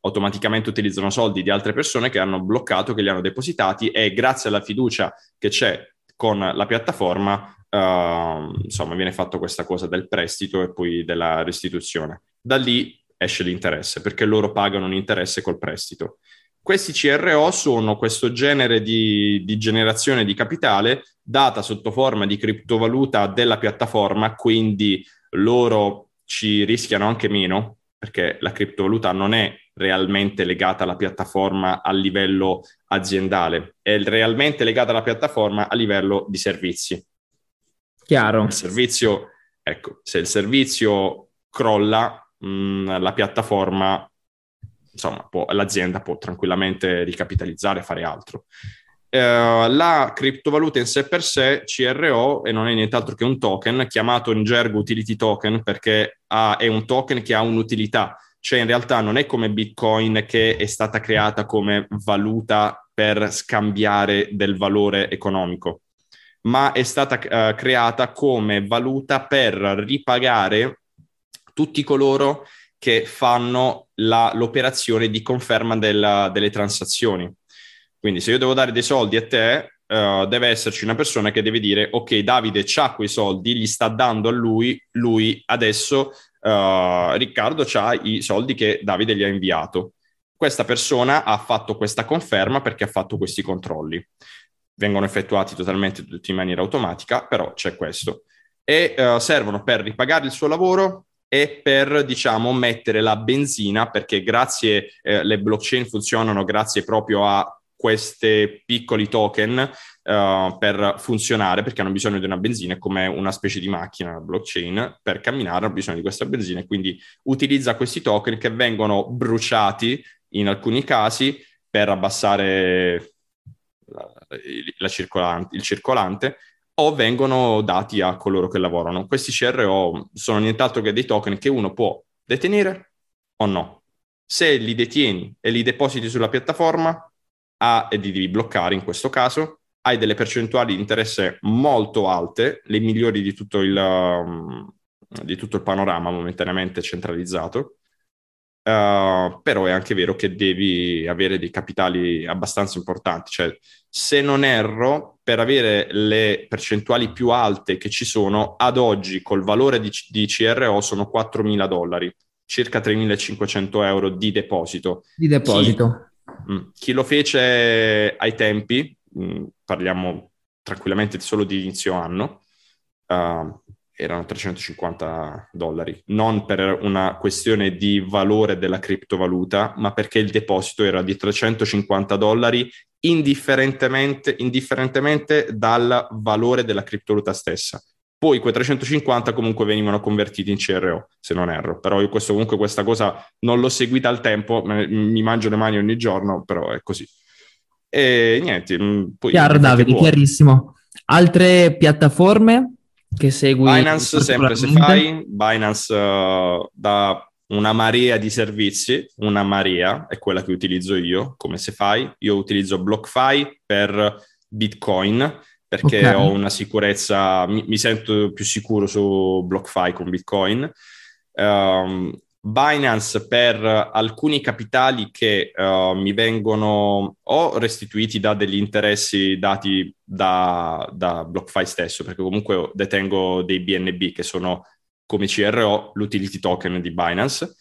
Automaticamente utilizzano soldi di altre persone che hanno bloccato, che li hanno depositati e grazie alla fiducia che c'è con la piattaforma, uh, insomma, viene fatto questa cosa del prestito e poi della restituzione. Da lì esce l'interesse perché loro pagano un interesse col prestito. Questi CRO sono questo genere di, di, generazione di capitale data sotto forma di criptovaluta della piattaforma, quindi loro ci rischiano anche meno perché la criptovaluta non è realmente legata alla piattaforma a livello aziendale, è realmente legata alla piattaforma a livello di servizi. Chiaro. Il servizio, ecco, se il servizio crolla, mh, mm, la piattaforma insomma, può, l'azienda può tranquillamente ricapitalizzare e fare altro. Eh, la criptovaluta in sé per sé, CRO, e non è nient'altro che un token, chiamato in gergo utility token perché ha, è un token che ha un'utilità, cioè in realtà non è come Bitcoin che è stata creata come valuta per scambiare del valore economico, ma è stata uh, creata come valuta per ripagare tutti coloro che fanno la, l'operazione di conferma della, delle transazioni. Quindi se io devo dare dei soldi a te, uh, deve esserci una persona che deve dire ok, Davide ha quei soldi, li sta dando a lui, lui adesso uh, Riccardo ha i soldi che Davide gli ha inviato. Questa persona ha fatto questa conferma perché ha fatto questi controlli. Vengono effettuati totalmente tutti in maniera automatica, però c'è questo. E uh, servono per ripagare il suo lavoro, e per, diciamo, mettere la benzina, perché grazie, eh, le blockchain funzionano grazie proprio a questi piccoli token uh, per funzionare, perché hanno bisogno di una benzina, come una specie di macchina, blockchain, per camminare hanno bisogno di questa benzina e quindi utilizza questi token che vengono bruciati in alcuni casi per abbassare la, la circolante, il circolante o vengono dati a coloro che lavorano. Questi CRO sono nient'altro che dei token che uno può detenere o no. Se li detieni e li depositi sulla piattaforma, ha, e li devi bloccare in questo caso, hai delle percentuali di interesse molto alte, le migliori di tutto il, um, di tutto il panorama momentaneamente centralizzato, Uh, però è anche vero che devi avere dei capitali abbastanza importanti, cioè se non erro, per avere le percentuali più alte che ci sono ad oggi col valore di, di CRO sono 4.000 dollari, circa 3.500 euro di deposito. Di deposito. Chi, mm, chi lo fece ai tempi, mh, mm, parliamo tranquillamente solo di inizio anno, uh, erano 350 dollari, non per una questione di valore della criptovaluta, ma perché il deposito era di 350 dollari indifferentemente, indifferentemente dal valore della criptovaluta stessa. Poi quei 350 comunque venivano convertiti in CRO, se non erro. Però io questo, comunque questa cosa non l'ho seguita al tempo, mi mangio le mani ogni giorno, però è così. E niente. Mm, poi Chiaro Davide, chiarissimo. Altre piattaforme che segui? Binance sempre se fai, Binance uh, da una marea di servizi, una marea è quella che utilizzo io come se fai. Io utilizzo BlockFi per Bitcoin perché okay. ho una sicurezza, mi, mi, sento più sicuro su BlockFi con Bitcoin. Um, Binance per alcuni capitali che uh, mi vengono o restituiti da degli interessi dati da, da BlockFi stesso, perché comunque detengo dei BNB che sono come CRO, l'utility token di Binance.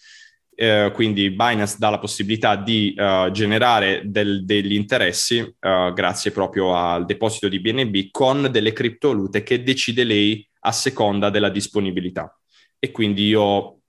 Uh, quindi Binance dà la possibilità di uh, generare del, degli interessi uh, grazie proprio al deposito di BNB con delle criptovalute che decide lei a seconda della disponibilità. E quindi io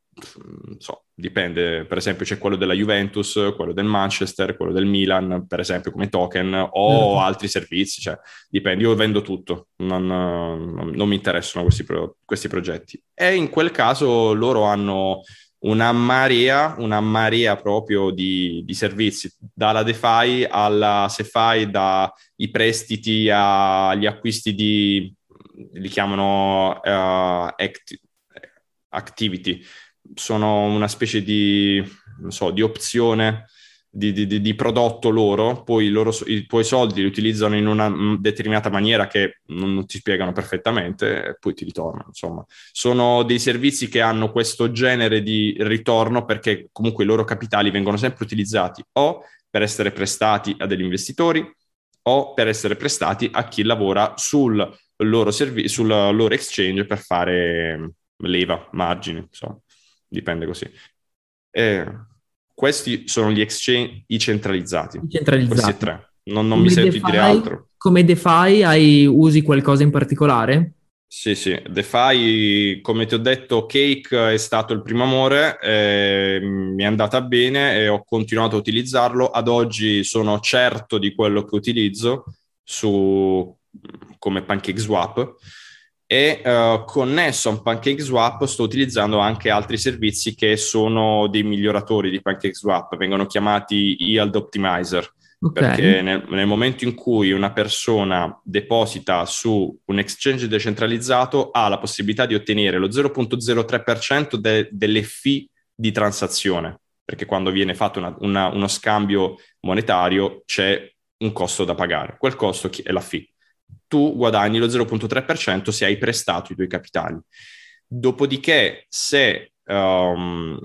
so, dipende, per esempio c'è quello della Juventus, quello del Manchester, quello del Milan, per esempio come token, o mm. altri servizi, cioè dipende, io vendo tutto, non, non, non mi interessano questi, pro, questi, progetti. E in quel caso loro hanno una marea, una marea proprio di, di servizi, dalla DeFi alla SeFi, dai prestiti agli acquisti di, li chiamano uh, act, activity, sono una specie di, so, di opzione di, di, di, prodotto loro, poi loro, i tuoi soldi li utilizzano in una determinata maniera che non, ti spiegano perfettamente e poi ti ritornano. Insomma, sono dei servizi che hanno questo genere di ritorno perché comunque i loro capitali vengono sempre utilizzati o per essere prestati a degli investitori o per essere prestati a chi lavora sul loro, servi- sul loro exchange per fare leva, margini, insomma dipende così. E questi sono gli exchange i centralizzati. I centralizzati. Questi tre. Non, non mi sento di dire altro. Come DeFi hai, usi qualcosa in particolare? Sì, sì, DeFi, come ti ho detto, Cake è stato il primo amore, eh, mi è andata bene e ho continuato a utilizzarlo. Ad oggi sono certo di quello che utilizzo su, come PancakeSwap e uh, connesso a un PancakeSwap sto utilizzando anche altri servizi che sono dei miglioratori di PancakeSwap, vengono chiamati Yield Optimizer. Okay. Perché nel, nel, momento in cui una persona deposita su un exchange decentralizzato ha la possibilità di ottenere lo 0.03% de, delle fee di transazione, perché quando viene fatto una, una, uno scambio monetario c'è un costo da pagare. Quel costo è la fee tu guadagni lo 0.3% se hai prestato i tuoi capitali. Dopodiché, se um,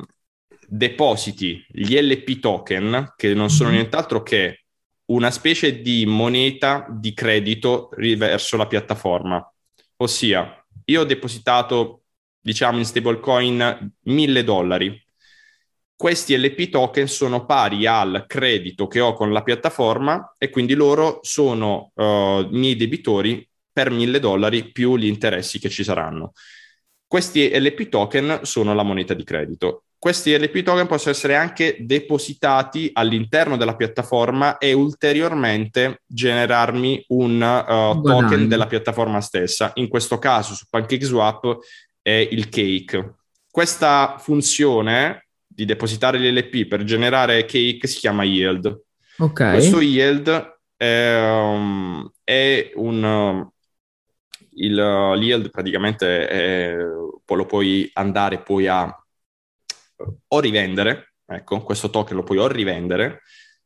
depositi gli LP token, che non sono mm-hmm. nient'altro che una specie di moneta di credito verso la piattaforma, ossia io ho depositato, diciamo in stablecoin, 1000 dollari, questi LP token sono pari al credito che ho con la piattaforma e quindi loro sono uh, miei debitori per 1000 dollari più gli interessi che ci saranno. Questi LP token sono la moneta di credito. Questi LP token possono essere anche depositati all'interno della piattaforma e ulteriormente generarmi un uh, token della piattaforma stessa. In questo caso su PancakeSwap è il cake. Questa funzione di depositare l'LP per generare cake si chiama yield. Ok. Questo yield è, um, è un... Um, il, yield praticamente è, lo puoi andare poi a o rivendere, ecco, questo token lo puoi o rivendere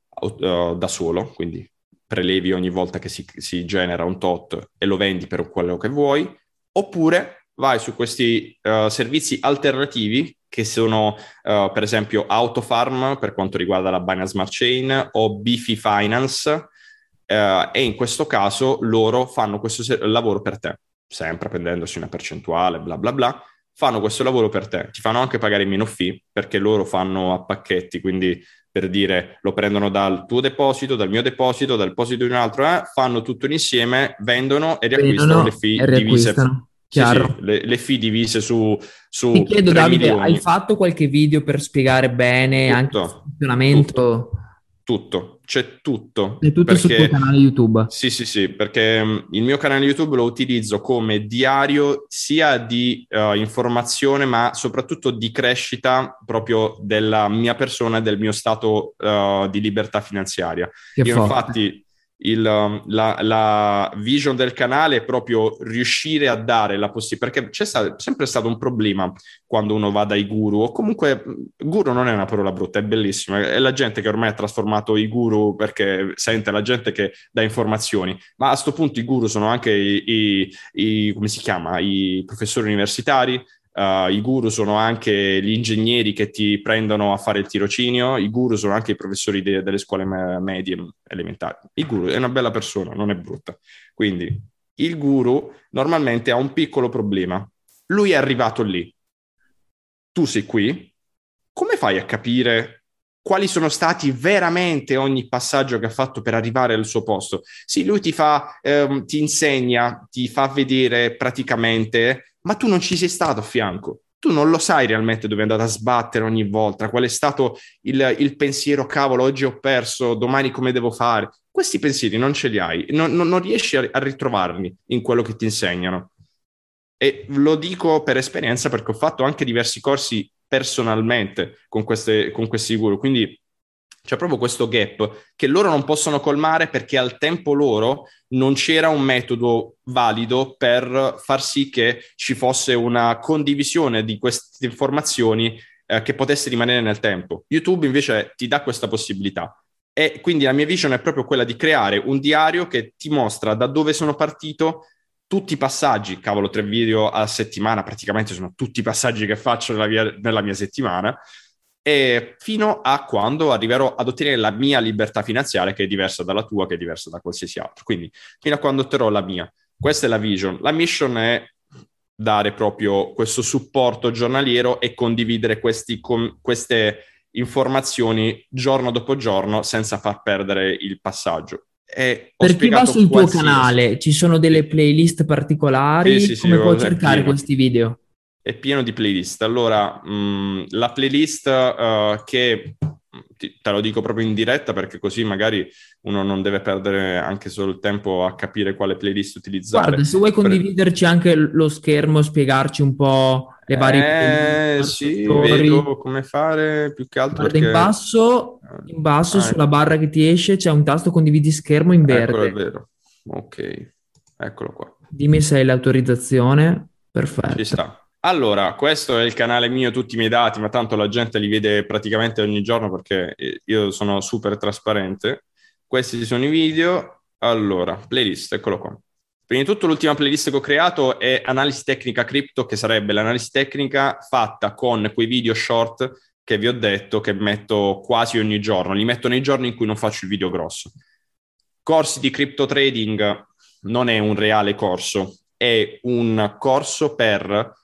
uh, da solo, quindi prelevi ogni volta che si, si, genera un tot e lo vendi per quello che vuoi, oppure vai su questi uh, servizi alternativi che sono uh, per esempio Autofarm per quanto riguarda la Binance Smart Chain o Bifi Finance uh, e in questo caso loro fanno questo se- lavoro per te, sempre prendendosi una percentuale, bla bla bla, fanno questo lavoro per te, ti fanno anche pagare meno fee perché loro fanno a pacchetti, quindi per dire lo prendono dal tuo deposito, dal mio deposito, dal deposito di un altro, eh, fanno tutto insieme, vendono e riacquistano le fee divise Chiaro. Sì, le, le fee divise su, su Ti chiedo Davide, milioni. hai fatto qualche video per spiegare bene tutto, anche il funzionamento? Tutto, tutto, c'è tutto. È tutto perché, sul tuo canale YouTube? Sì, sì, sì, perché mm, il mio canale YouTube lo utilizzo come diario sia di uh, informazione ma soprattutto di crescita proprio della mia persona e del mio stato uh, di libertà finanziaria. Che Io forte. infatti il, um, la, la, vision del canale è proprio riuscire a dare la possibilità, perché c'è stato, sempre stato un problema quando uno va dai guru, o comunque guru non è una parola brutta, è bellissima, è la gente che ormai ha trasformato i guru perché sente la gente che dà informazioni, ma a questo punto i guru sono anche i, i, i come si chiama, i professori universitari, Uh, I guru sono anche gli ingegneri che ti prendono a fare il tirocinio, i guru sono anche i professori de- delle scuole me- medie elementari. Il guru è una bella persona, non è brutta. Quindi il guru normalmente ha un piccolo problema. Lui è arrivato lì. Tu sei qui. Come fai a capire quali sono stati veramente ogni passaggio che ha fatto per arrivare al suo posto? Sì, lui ti fa, ehm, ti insegna, ti fa vedere praticamente ma tu non ci sei stato a fianco. Tu non lo sai realmente dove è andato a sbattere ogni volta, qual è stato il, il pensiero, cavolo, oggi ho perso, domani come devo fare. Questi pensieri non ce li hai, non, non, non riesci a ritrovarli in quello che ti insegnano. E lo dico per esperienza perché ho fatto anche diversi corsi personalmente con, queste, con questi guru, quindi c'è proprio questo gap che loro non possono colmare perché al tempo loro non c'era un metodo valido per far sì che ci fosse una condivisione di queste informazioni eh, che potesse rimanere nel tempo. YouTube invece ti dà questa possibilità. E quindi la mia vision è proprio quella di creare un diario che ti mostra da dove sono partito, tutti i passaggi, cavolo, tre video a settimana, praticamente sono tutti i passaggi che faccio nella mia, nella mia settimana, e fino a quando arriverò ad ottenere la mia libertà finanziaria che è diversa dalla tua, che è diversa da qualsiasi altro. Quindi fino a quando otterrò la mia. Questa è la vision. La mission è dare proprio questo supporto giornaliero e condividere questi, com- queste informazioni giorno dopo giorno senza far perdere il passaggio. E per chi va sul tuo canale ci sono delle playlist particolari? Sì, sì, Come sì, può cercare questi video? È pieno di playlist. Allora, mh, mm, la playlist uh, che te lo dico proprio in diretta perché così magari uno non deve perdere anche solo il tempo a capire quale playlist utilizzare. Guarda, se vuoi condividerci anche lo schermo, spiegarci un po' le varie... Eh sì, vedo come fare più che altro Guarda, perché... in basso, in basso ah, sulla barra che ti esce c'è un tasto condividi schermo in verde. Eccolo, è vero. Ok, eccolo qua. Dimmi se hai l'autorizzazione. Perfetto. Ci sta. Allora, questo è il canale mio, tutti i miei dati, ma tanto la gente li vede praticamente ogni giorno perché eh, io sono super trasparente. Questi sono i video. Allora, playlist, eccolo qua. Prima di tutto l'ultima playlist che ho creato è Analisi Tecnica Crypto, che sarebbe l'analisi tecnica fatta con quei video short che vi ho detto che metto quasi ogni giorno. Li metto nei giorni in cui non faccio il video grosso. Corsi di crypto trading non è un reale corso, è un corso per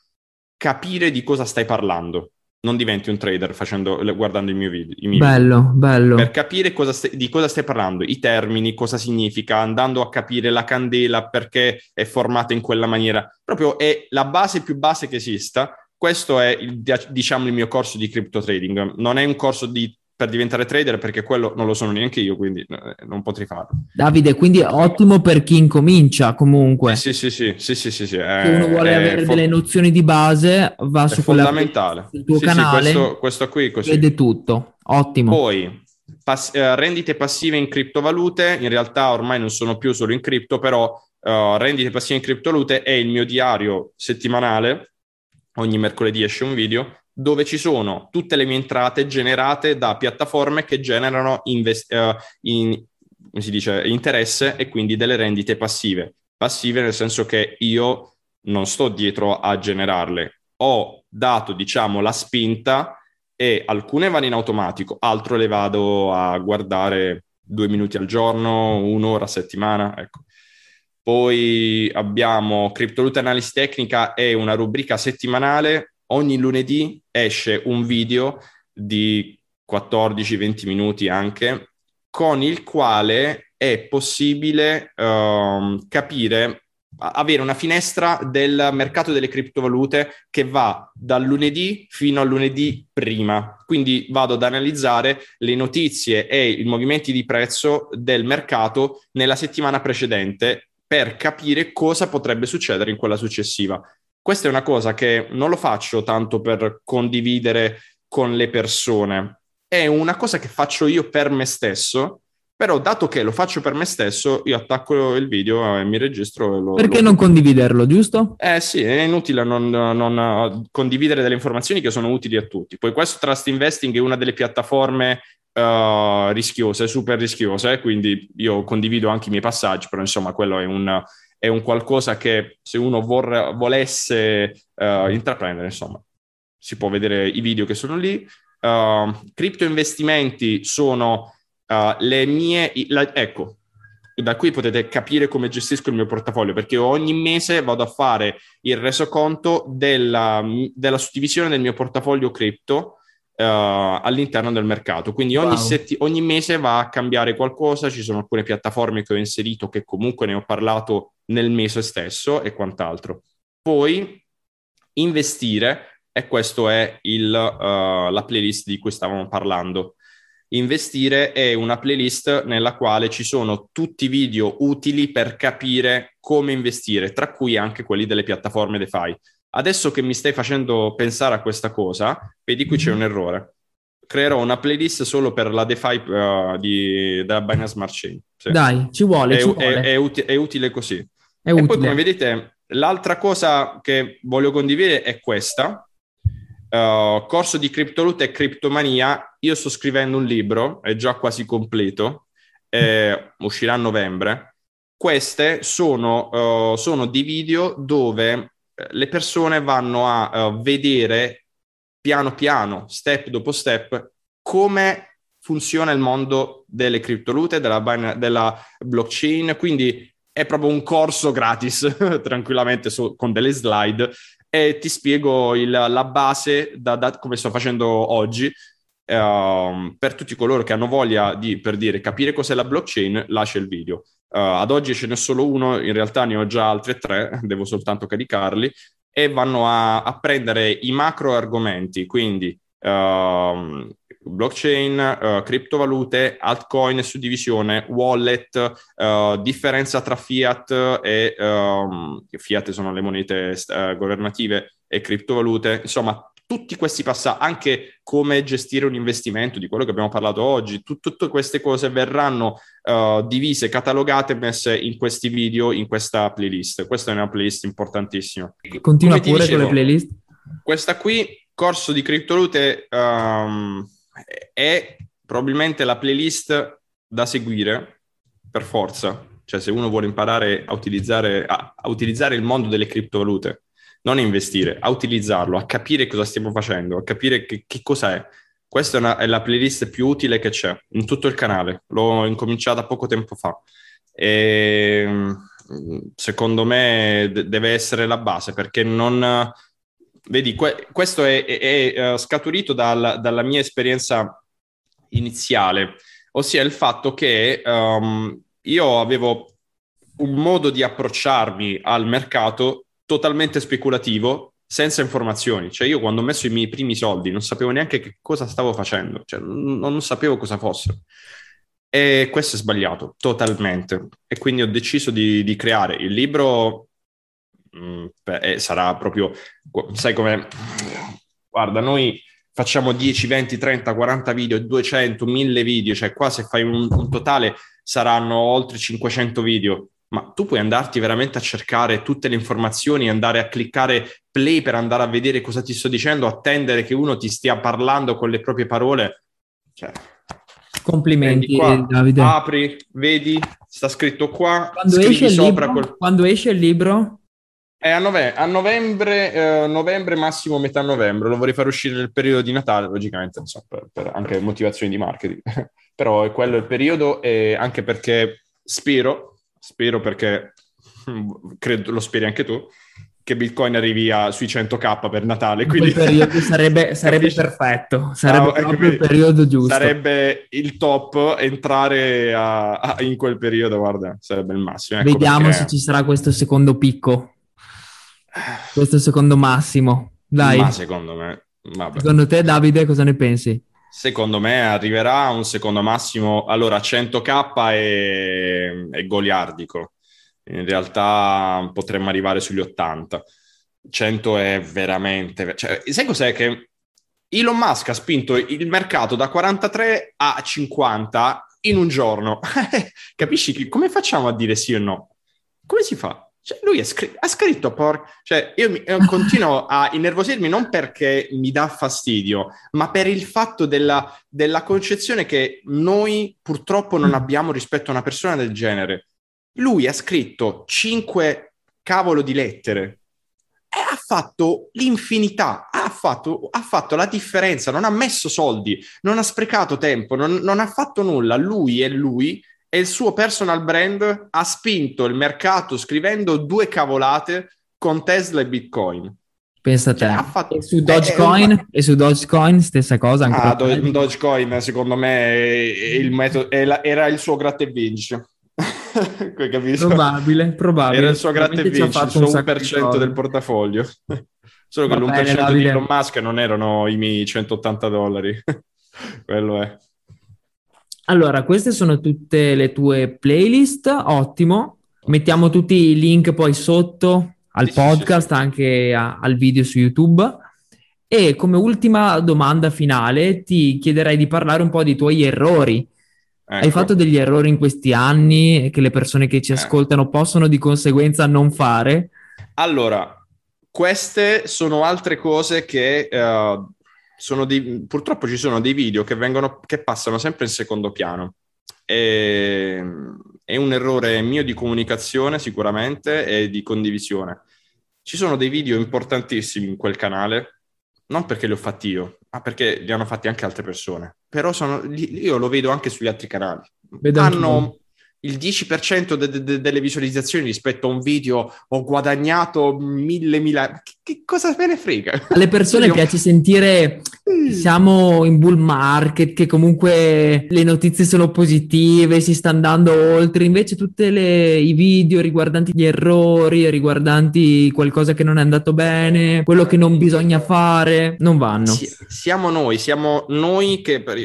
capire di cosa stai parlando. Non diventi un trader facendo, guardando i miei video. I miei bello, video. bello. Per capire cosa stai, di cosa stai parlando, i termini, cosa significa, andando a capire la candela, perché è formata in quella maniera. Proprio è la base più base che esista. Questo è, il, diciamo, il mio corso di crypto trading. Non è un corso di per diventare trader perché quello non lo sono neanche io, quindi eh, non potrei farlo. Davide, quindi è ottimo per chi incomincia comunque. Sì, sì, sì, sì, sì, sì, sì. Se uno vuole avere fo- delle nozioni di base, va su fondamentale. sul tuo sì, canale. Sì, questo, questo qui così. Vede tutto. Ottimo. Poi pass- eh, rendite passive in criptovalute, in realtà ormai non sono più solo in cripto, però uh, rendite passive in criptovalute è il mio diario settimanale. Ogni mercoledì esce un video dove ci sono tutte le mie entrate generate da piattaforme che generano invest- uh, in, dice, interesse e quindi delle rendite passive. Passive nel senso che io non sto dietro a generarle. Ho dato, diciamo, la spinta e alcune vanno in automatico, altre le vado a guardare due minuti al giorno, un'ora a settimana, ecco. Poi abbiamo Criptovaluta Analisi Tecnica e una rubrica settimanale ogni lunedì esce un video di 14-20 minuti anche, con il quale è possibile uh, capire, avere una finestra del mercato delle criptovalute che va dal lunedì fino al lunedì prima. Quindi vado ad analizzare le notizie e i movimenti di prezzo del mercato nella settimana precedente per capire cosa potrebbe succedere in quella successiva. Questa è una cosa che non lo faccio tanto per condividere con le persone, è una cosa che faccio io per me stesso Però, dato che lo faccio per me stesso, io attacco il video e mi registro. E lo, Perché lo... non condividerlo, giusto? Eh sì, è inutile non, non, condividere delle informazioni che sono utili a tutti. Poi questo Trust Investing è una delle piattaforme uh, rischiose, super rischiose, quindi io condivido anche i miei passaggi, però insomma quello è un, è un qualcosa che se uno vor, volesse uh, intraprendere, insomma, si può vedere i video che sono lì. Uh, cripto investimenti sono uh, le mie... La, ecco, da qui potete capire come gestisco il mio portafoglio, perché ogni mese vado a fare il resoconto della, della suddivisione del mio portafoglio cripto uh, all'interno del mercato. Quindi ogni, wow. setti- ogni, mese va a cambiare qualcosa, ci sono alcune piattaforme che ho inserito che comunque ne ho parlato nel mese stesso e quant'altro. Poi investire, e questa è il, uh, la playlist di cui stavamo parlando. Investire è una playlist nella quale ci sono tutti i video utili per capire come investire, tra cui anche quelli delle piattaforme DeFi. Adesso che mi stai facendo pensare a questa cosa, vedi qui c'è un errore. Creerò una playlist solo per la DeFi uh, di, della Binance Smart Chain. Sì. Dai, ci vuole, è, ci vuole. È, è, uti- è utile così. È e utile. poi, come vedete, l'altra cosa che voglio condividere è questa. Uh, corso di criptovaluta e criptomania. Io sto scrivendo un libro, è già quasi completo, eh, (laughs) uscirà a novembre. Queste sono, uh, sono dei video dove eh, le persone vanno a uh, vedere piano piano, step dopo step, come funziona il mondo delle criptovalute, della, della blockchain. Quindi è proprio un corso gratis, (laughs) tranquillamente su, con delle slide e ti spiego il, la base da, da, come sto facendo oggi. Uh, per tutti coloro che hanno voglia di, per dire, capire cos'è la blockchain, lascia il video. Uh, ad oggi ce n'è solo uno, in realtà ne ho già altri tre, (laughs) devo soltanto caricarli, e vanno a, a prendere i macro argomenti, quindi uh, blockchain, uh, criptovalute, altcoin, suddivisione, wallet, uh, differenza tra fiat e um, fiat sono le monete uh, governative e criptovalute, insomma tutti questi passaggi, anche come gestire un investimento, di quello che abbiamo parlato oggi, tut- tutte queste cose verranno uh, divise, catalogate e messe in questi video, in questa playlist. Questa è una playlist importantissima. Continua come pure dicevo, con le playlist. Questa qui, corso di criptovalute, um, è probabilmente la playlist da seguire per forza. Cioè, se uno vuole imparare a utilizzare, a, a utilizzare il mondo delle criptovalute, non investire, a utilizzarlo, a capire cosa stiamo facendo, a capire che, che cos'è. Questa è, una, è, la playlist più utile che c'è in tutto il canale. L'ho incominciata poco tempo fa. E secondo me d- deve essere la base perché non vedi, que- questo è, è, è uh, scaturito dal, dalla mia esperienza iniziale, ossia il fatto che um, io avevo un modo di approcciarmi al mercato totalmente speculativo, senza informazioni. Cioè io quando ho messo i miei primi soldi non sapevo neanche che cosa stavo facendo, cioè non, non sapevo cosa fosse. E questo è sbagliato, totalmente. E quindi ho deciso di, di creare il libro Mm, e sarà proprio, sai come, guarda, noi facciamo 10, 20, 30, 40 video, 200, 1000 video, cioè qua se fai un, un totale saranno oltre 500 video, ma tu puoi andarti veramente a cercare tutte le informazioni, andare a cliccare play per andare a vedere cosa ti sto dicendo, attendere che uno ti stia parlando con le proprie parole. Cioè, Complimenti, qua, Davide. Apri, vedi, sta scritto qua. Quando esce, libro, col... quando esce il libro? È a, nove- a novembre, eh, novembre, massimo metà novembre. Lo vorrei far uscire nel periodo di Natale, logicamente, so, per, per, anche motivazioni di marketing. (laughs) Però è quello il periodo e anche perché spero, spero perché credo lo speri anche tu, che Bitcoin arrivi a, sui 100k per Natale. Quindi... periodo (laughs) sarebbe, sarebbe perfetto, sarebbe no, proprio il periodo giusto. Sarebbe il top entrare a, a, in quel periodo, guarda, sarebbe il massimo. Ecco Vediamo perché... se ci sarà questo secondo picco. Questo è il secondo massimo. Dai. Ma secondo me. Vabbè. Secondo te, Davide, cosa ne pensi? Secondo me arriverà un secondo massimo. Allora, 100k è, è goliardico. In realtà potremmo arrivare sugli 80. 100 è veramente... Cioè, sai cos'è che Elon Musk ha spinto il mercato da 43 a 50 in un giorno. (laughs) Capisci che come facciamo a dire sì o no? Come si fa? Cioè, lui scr- ha scritto por... Cioè, io, mi, io continuo a innervosirmi non perché mi dà fastidio, ma per il fatto della, della concezione che noi purtroppo non mm. abbiamo rispetto a una persona del genere. Lui ha scritto cinque cavolo di lettere e ha fatto l'infinità, ha fatto, ha fatto, la differenza, non ha messo soldi, non ha sprecato tempo, non, non ha fatto nulla. Lui è lui e il suo personal brand ha spinto il mercato scrivendo due cavolate con Tesla e Bitcoin. Pensa a te. Cioè, fatto... e, su Dogecoin, eh, e su Dogecoin stessa cosa? Ah, Do- Dogecoin secondo me il metodo, era il suo gratta e vinci. (laughs) probabile, probabile. Era il suo gratta e vinci, il suo 1% del portafoglio. (laughs) Solo che l'1% Davide. di Elon Musk non erano i miei 180 dollari. (laughs) Quello è. Allora, queste sono tutte le tue playlist, ottimo. Mettiamo tutti i link poi sotto al podcast, anche a, al video su YouTube. E come ultima domanda finale ti chiederei di parlare un po' dei tuoi errori. Ecco. Hai fatto degli errori in questi anni che le persone che ci eh. ascoltano possono di conseguenza non fare? Allora, queste sono altre cose che uh, dei, purtroppo ci sono dei video che, vengono, che passano sempre in secondo piano. E, è un errore mio di comunicazione sicuramente e di condivisione. Ci sono dei video importantissimi in quel canale, non perché li ho fatti io, ma perché li hanno fatti anche altre persone. Però sono, io lo vedo anche sugli altri canali. Vedo hanno, il 10% de- de- delle visualizzazioni rispetto a un video ho guadagnato mille mila che, che cosa me ne frega? Alle persone piace sentire siamo in bull market che comunque le notizie sono positive si sta andando oltre. Invece tutti i video riguardanti gli errori riguardanti qualcosa che non è andato bene quello che non bisogna fare non vanno. Si- siamo noi siamo noi che per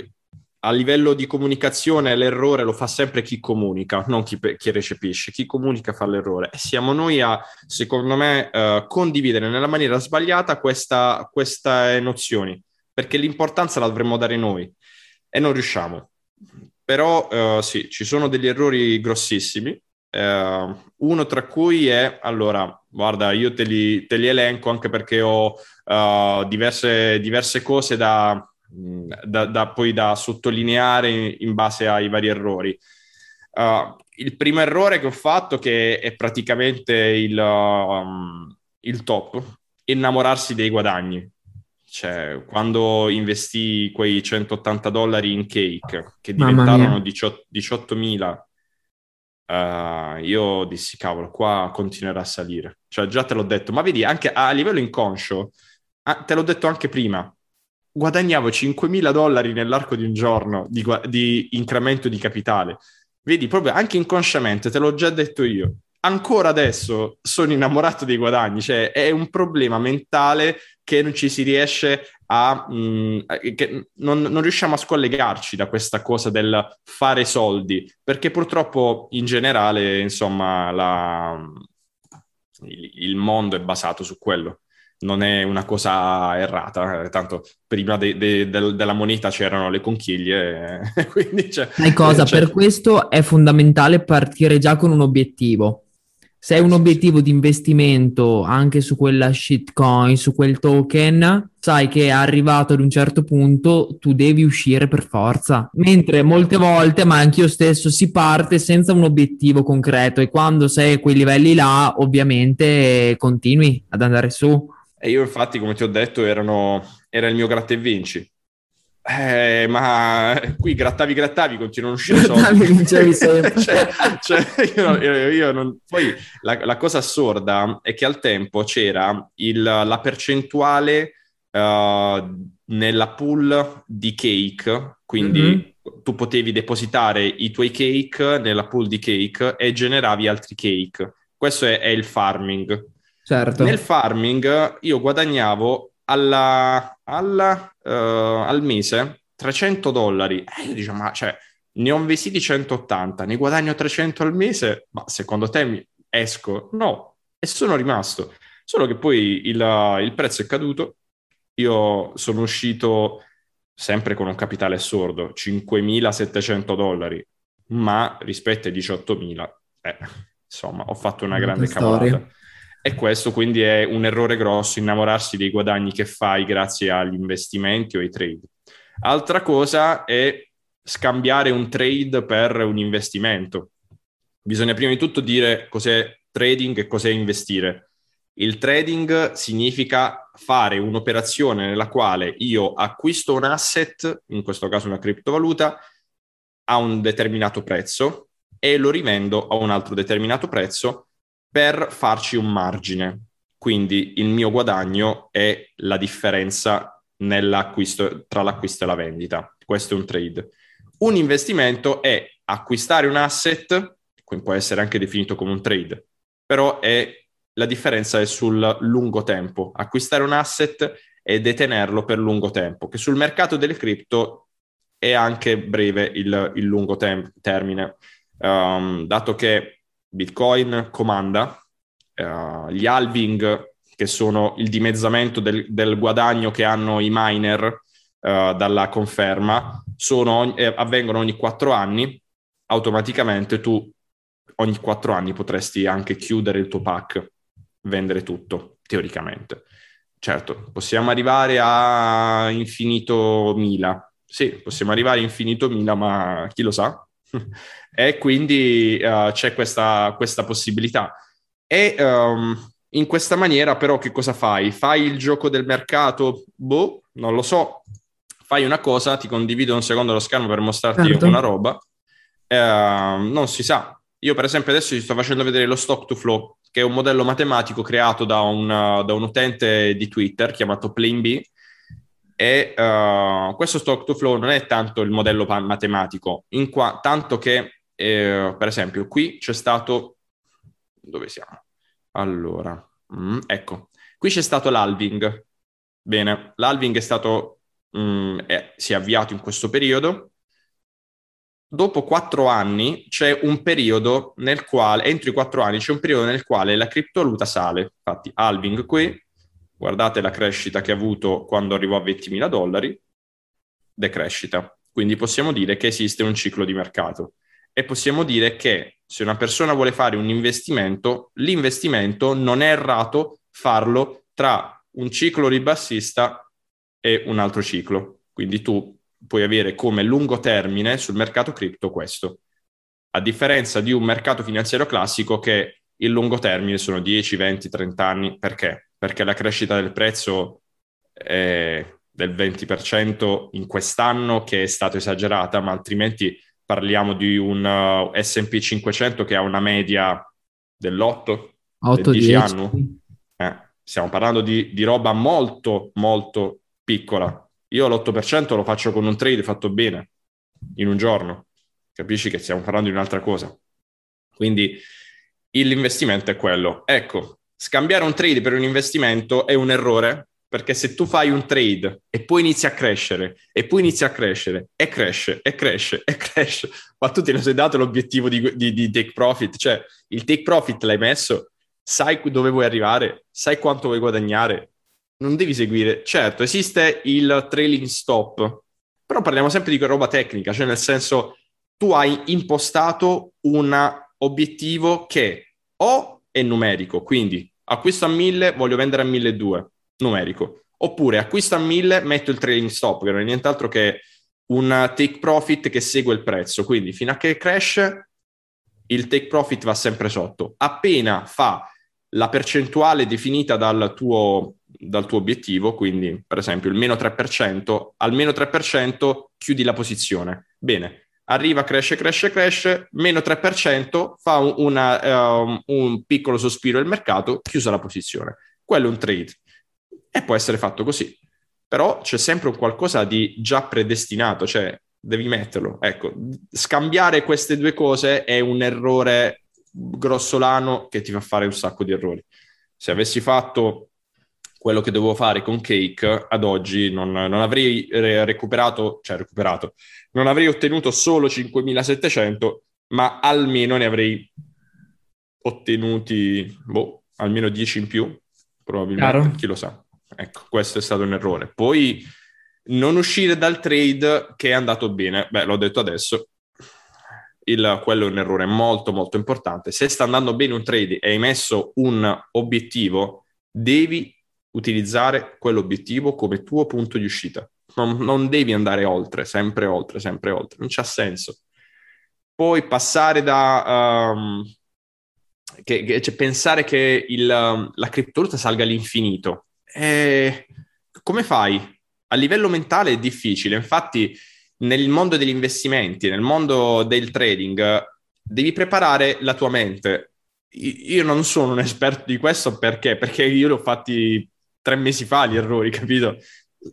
a livello di comunicazione l'errore lo fa sempre chi comunica, non chi, chi recepisce. Chi comunica fa l'errore. Siamo noi a, secondo me, uh, condividere nella maniera sbagliata questa, queste nozioni, perché l'importanza la dovremmo dare noi e non riusciamo. Però uh, sì, ci sono degli errori grossissimi. Uh, uno tra cui è, allora, guarda, io te li, te li elenco anche perché ho diverse, diverse cose da da, da, poi da sottolineare in, base ai vari errori. Uh, il primo errore che ho fatto, che è praticamente il, um, il top, innamorarsi dei guadagni. Cioè, quando investì quei 180 dollari in cake, che diventarono 18, 18.000, uh, io dissi, cavolo, qua continuerà a salire. Cioè, già te l'ho detto, ma vedi, anche a livello inconscio, te l'ho detto anche prima, guadagnavo 5.000 dollari nell'arco di un giorno di, di, incremento di capitale. Vedi, proprio anche inconsciamente, te l'ho già detto io. Ancora adesso sono innamorato dei guadagni, cioè è un problema mentale che non ci si riesce a... Mh, mm, che non, non riusciamo a scollegarci da questa cosa del fare soldi, perché purtroppo in generale, insomma, la, il, il mondo è basato su quello non è una cosa errata, eh, tanto prima de- de- de- della moneta c'erano le conchiglie, (laughs) quindi c'è... Sai cosa? C'è... Per questo è fondamentale partire già con un obiettivo. Se hai un obiettivo di investimento anche su quella shitcoin, su quel token, sai che è arrivato ad un certo punto, tu devi uscire per forza. Mentre molte volte, ma anche io stesso, si parte senza un obiettivo concreto e quando sei a quei livelli là, ovviamente continui ad andare su. E io infatti, come ti ho detto, erano, era il mio gratta e vinci. Eh, ma qui grattavi, grattavi, continuano a uscire soldi. (laughs) cioè, cioè, io, io, io non... Poi la, la, cosa assurda è che al tempo c'era il, la percentuale uh, nella pool di cake, quindi mm-hmm. tu potevi depositare i tuoi cake nella pool di cake e generavi altri cake. Questo è, è il farming. Certo. Nel farming io guadagnavo alla, alla, uh, al mese 300 dollari. E io dicevo, ma cioè, ne ho investiti 180, ne guadagno 300 al mese? Ma secondo te mi esco? No, e sono rimasto. Solo che poi il, il prezzo è caduto, io sono uscito sempre con un capitale assurdo, 5.700 dollari, ma rispetto ai 18.000, eh, insomma, ho fatto una grande cavolata. E questo quindi è un errore grosso, innamorarsi dei guadagni che fai grazie agli investimenti o ai trade. Altra cosa è scambiare un trade per un investimento. Bisogna prima di tutto dire cos'è trading e cos'è investire. Il trading significa fare un'operazione nella quale io acquisto un asset, in questo caso una criptovaluta, a un determinato prezzo e lo rivendo a un altro determinato prezzo per farci un margine. Quindi il mio guadagno è la differenza tra l'acquisto e la vendita. Questo è un trade. Un investimento è acquistare un asset, può essere anche definito come un trade, però è, la differenza è sul lungo tempo. Acquistare un asset e detenerlo per lungo tempo, che sul mercato delle cripto è anche breve il, il lungo tem- termine, um, dato che Bitcoin comanda, uh, gli halving, che sono il dimezzamento del, del guadagno che hanno i miner uh, dalla conferma, sono, eh, avvengono ogni quattro anni, automaticamente tu ogni quattro anni potresti anche chiudere il tuo pack, vendere tutto, teoricamente. Certo, possiamo arrivare a infinito mila. Sì, possiamo arrivare a infinito mila, ma chi lo sa? E quindi uh, c'è questa, questa, possibilità. E um, in questa maniera però che cosa fai? Fai il gioco del mercato? Boh, non lo so. Fai una cosa, ti condivido un secondo lo schermo per mostrarti certo. una roba. Uh, non si sa. Io per esempio adesso ti sto facendo vedere lo stock to flow, che è un modello matematico creato da un, da un utente di Twitter chiamato PlaneB, e uh, questo stock to flow non è tanto il modello matematico, qua, tanto che, eh, per esempio, qui c'è stato... Dove siamo? Allora, mm, ecco, qui c'è stato l'halving. Bene, l'halving è stato... Mm, è, si è avviato in questo periodo. Dopo quattro anni c'è un periodo nel quale, entro i quattro anni, c'è un periodo nel quale la criptovaluta sale. Infatti, halving qui, guardate la crescita che ha avuto quando arrivò a 20.000 dollari, decrescita. Quindi possiamo dire che esiste un ciclo di mercato e possiamo dire che se una persona vuole fare un investimento, l'investimento non è errato farlo tra un ciclo ribassista e un altro ciclo. Quindi tu puoi avere come lungo termine sul mercato cripto questo. A differenza di un mercato finanziario classico che il lungo termine sono 10, 20, 30 anni. Perché? Perché la crescita del prezzo è del 20% in quest'anno, che è stata esagerata, ma altrimenti parliamo di un uh, SP 500 che ha una media dell'8, 8, 10 anni. Eh, stiamo parlando di, di roba molto, molto piccola. Io l'8% lo faccio con un trade fatto bene, in un giorno. Capisci che stiamo parlando di un'altra cosa. Quindi l'investimento è quello. Ecco, scambiare un trade per un investimento è un errore perché se tu fai un trade e poi inizi a crescere e poi inizi a crescere e cresce e cresce e cresce, ma tu ti sei dato l'obiettivo di, di, di take profit, cioè il take profit l'hai messo, sai dove vuoi arrivare, sai quanto vuoi guadagnare, non devi seguire. Certo, esiste il trailing stop, però parliamo sempre di roba tecnica, cioè nel senso tu hai impostato un obiettivo che o è numerico, quindi acquisto a 1000, voglio vendere a 1200, numerico. Oppure acquisto a 1000, metto il trading stop, che non è nient'altro che un take profit che segue il prezzo. Quindi fino a che cresce, il take profit va sempre sotto. Appena fa la percentuale definita dal tuo, dal tuo obiettivo, quindi per esempio il meno 3%, al meno 3% chiudi la posizione. Bene, arriva, cresce, cresce, cresce, meno 3%, fa una, um, un piccolo sospiro il mercato, chiusa la posizione. Quello è un trade e può essere fatto così. Però c'è sempre un qualcosa di già predestinato, cioè devi metterlo. Ecco, scambiare queste due cose è un errore grossolano che ti fa fare un sacco di errori. Se avessi fatto quello che dovevo fare con Cake ad oggi non, non avrei recuperato, cioè recuperato, non avrei ottenuto solo 5.700, ma almeno ne avrei ottenuti boh, almeno 10 in più, probabilmente, Chiaro. chi lo sa. Ecco, questo è stato un errore. Poi non uscire dal trade che è andato bene. Beh, l'ho detto adesso, il, quello è un errore molto molto importante. Se sta andando bene un trade e hai messo un obiettivo, devi utilizzare quell'obiettivo come tuo punto di uscita. Non, non devi andare oltre, sempre oltre, sempre oltre. Non c'ha senso. Poi passare da... Um, che, che, cioè pensare che il, la criptovaluta salga all'infinito. Eh, come fai? A livello mentale è difficile. Infatti nel mondo degli investimenti, nel mondo del trading, devi preparare la tua mente. Io non sono un esperto di questo perché? Perché io l'ho fatti tre mesi fa gli errori, (laughs) capito?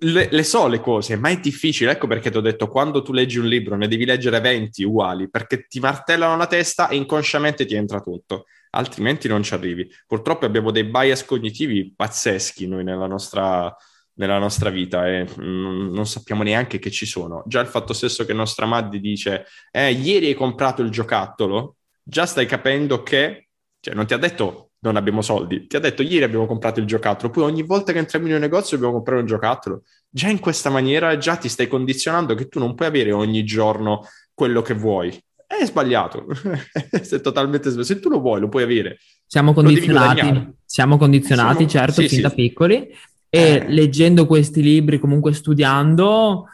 Le, le, so le cose, ma è difficile. Ecco perché ti ho detto: quando tu leggi un libro, ne devi leggere 20 uguali perché ti martellano la testa e inconsciamente ti entra tutto, altrimenti non ci arrivi. Purtroppo abbiamo dei bias cognitivi pazzeschi noi nella nostra, nella nostra vita e non, non sappiamo neanche che ci sono. Già il fatto stesso che nostra madre dice: eh, Ieri hai comprato il giocattolo, già stai capendo che, cioè, non ti ha detto non abbiamo soldi. Ti ha detto ieri abbiamo comprato il giocattolo, poi ogni volta che entriamo in un negozio dobbiamo comprare un giocattolo. Già in questa maniera già ti stai condizionando che tu non puoi avere ogni giorno quello che vuoi. È sbagliato, (laughs) è totalmente sbagliato. Se tu lo vuoi, lo puoi avere. Siamo condizionati, siamo condizionati, Siamo... certo, sì, fin sì. da piccoli. E eh. leggendo questi libri, comunque studiando,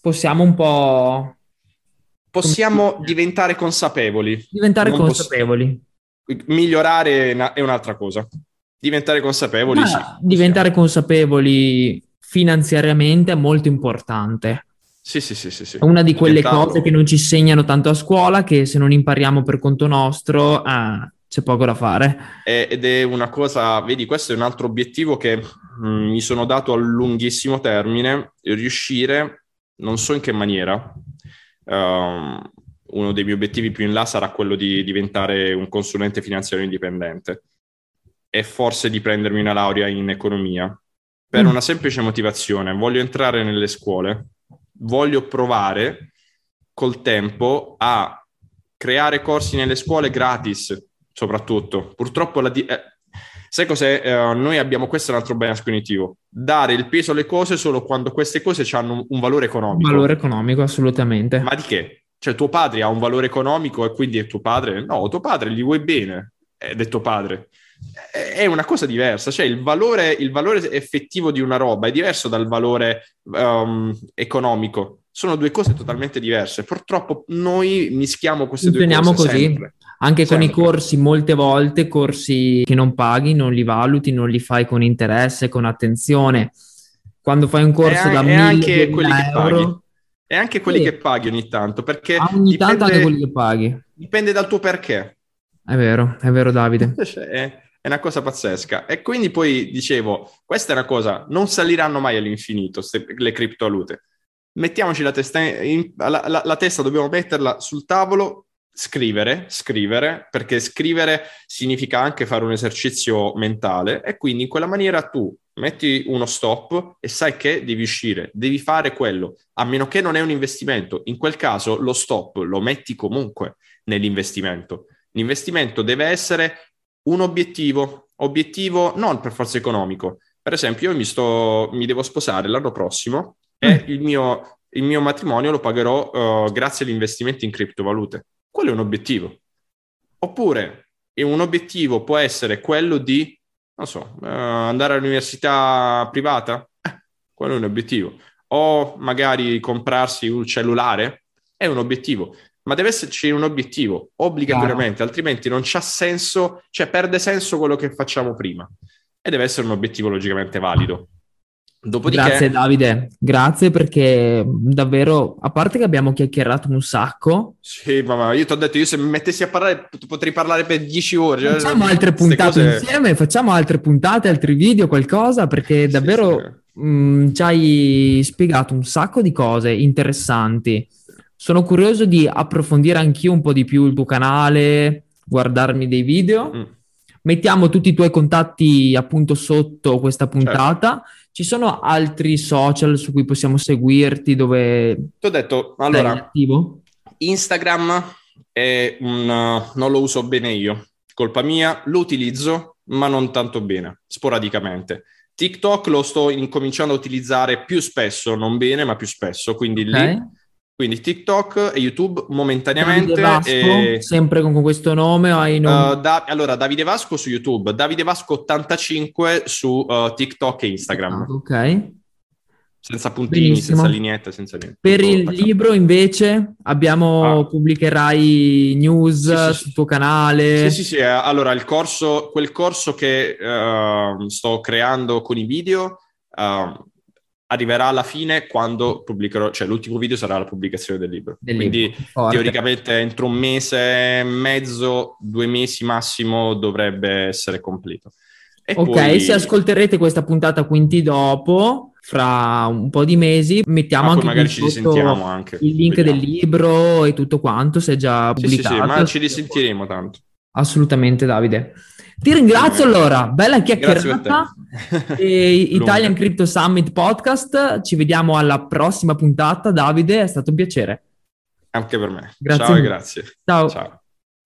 possiamo un po'... Possiamo diventare consapevoli. Diventare non consapevoli. Posso migliorare è un'altra cosa. Diventare consapevoli. Sì, diventare consapevoli finanziariamente è molto importante. Sì, sì, sì, sì, sì. È una di quelle Diventarlo... cose che non ci segnano tanto a scuola che se non impariamo per conto nostro ah, c'è poco da fare. Ed è una cosa, vedi, questo è un altro obiettivo che mh, mm, mi sono dato a lunghissimo termine, riuscire, non so in che maniera, um, uno dei miei obiettivi più in là sarà quello di diventare un consulente finanziario indipendente e forse di prendermi una laurea in economia per mm. una semplice motivazione. Voglio entrare nelle scuole, voglio provare col tempo a creare corsi nelle scuole gratis, soprattutto. Purtroppo la... Di- eh, sai cos'è? Eh, noi abbiamo questo è un altro bias cognitivo. Dare il peso alle cose solo quando queste cose hanno un valore economico. Un valore economico, assolutamente. Ma di che? Cioè tuo padre ha un valore economico e quindi è tuo padre? No, tuo padre gli vuoi bene, ed è tuo padre. È una cosa diversa, cioè il valore, il valore effettivo di una roba è diverso dal valore um, economico. Sono due cose totalmente diverse. Purtroppo noi mischiamo queste due cose così. Sempre. Anche sempre. con i corsi, molte volte corsi che non paghi, non li valuti, non li fai con interesse, con attenzione. Quando fai un corso e da 1000 euro, e anche quelli sì. che paghi ogni tanto, perché ah, ogni dipende, tanto anche quelli che paghi. Dipende dal tuo perché. È vero, è vero Davide. (laughs) è, è una cosa pazzesca. E quindi poi dicevo, questa è una cosa, non saliranno mai all'infinito ste, le criptovalute. Mettiamoci la testa, in, la, la, la testa, dobbiamo metterla sul tavolo, scrivere, scrivere, perché scrivere significa anche fare un esercizio mentale e quindi in quella maniera tu metti uno stop e sai che devi uscire, devi fare quello, a meno che non è un investimento. In quel caso lo stop lo metti comunque nell'investimento. L'investimento deve essere un obiettivo, obiettivo non per forza economico. Per esempio, io mi, sto, mi devo sposare l'anno prossimo e mm. il, mio, il, mio, matrimonio lo pagherò uh, grazie agli investimenti in criptovalute. Quello è un obiettivo. Oppure un obiettivo può essere quello di non so, uh, andare all'università privata, eh, quello è un obiettivo. O magari comprarsi un cellulare, è un obiettivo. Ma deve esserci un obiettivo, obbligatoriamente, Chiaro. altrimenti non c'ha senso, cioè perde senso quello che facciamo prima. E deve essere un obiettivo logicamente valido. Dopodiché... Grazie Davide, grazie perché davvero, a parte che abbiamo chiacchierato un sacco. Sì, ma io ti ho detto, io se mi mettessi a parlare potrei parlare per dieci ore. Cioè, facciamo altre puntate cose... insieme, facciamo altre puntate, altri video, qualcosa, perché davvero sì, sì. Mh, ci hai spiegato un sacco di cose interessanti. Sono curioso di approfondire anch'io un po' di più il tuo canale, guardarmi dei video. Mm. Mettiamo tutti i tuoi contatti appunto sotto questa puntata. Certo ci sono altri social su cui possiamo seguirti dove... Ti ho detto, allora, Instagram è un, non lo uso bene io, colpa mia, lo utilizzo ma non tanto bene, sporadicamente. TikTok lo sto incominciando a utilizzare più spesso, non bene, ma più spesso, quindi okay. lì quindi TikTok e YouTube momentaneamente. Vasco, e... sempre con questo nome? Hai nomi? Uh, da, allora, Davide Vasco su YouTube, Davide Vasco 85 su uh, TikTok e Instagram. Ok. Senza puntini, Benissimo. senza lineette, senza niente. Per il attaccato. libro invece abbiamo, ah. pubblicherai news sì, sì, sul tuo canale. Sì, sì, sì. Eh, allora, il corso, quel corso che uh, sto creando con i video uh, arriverà alla fine quando pubblicherò, cioè l'ultimo video sarà la pubblicazione del libro. Del Quindi libro. teoricamente entro un mese e mezzo, due mesi massimo dovrebbe essere completo. E ok, poi... se ascolterete questa puntata quinti dopo, fra un po' di mesi, mettiamo anche, magari ci risentiamo anche. il link Vediamo. del libro e tutto quanto, se è già pubblicato. Sì, sì, sì, ma ci risentiremo tanto. Assolutamente, Davide. Ti ringrazio allora, bella chiacchierata. (laughs) Italian Crypto Summit Podcast. Ci vediamo alla prossima puntata. Davide, è stato un piacere. Anche per me. Grazie. Ciao grazie. Ciao. Ciao.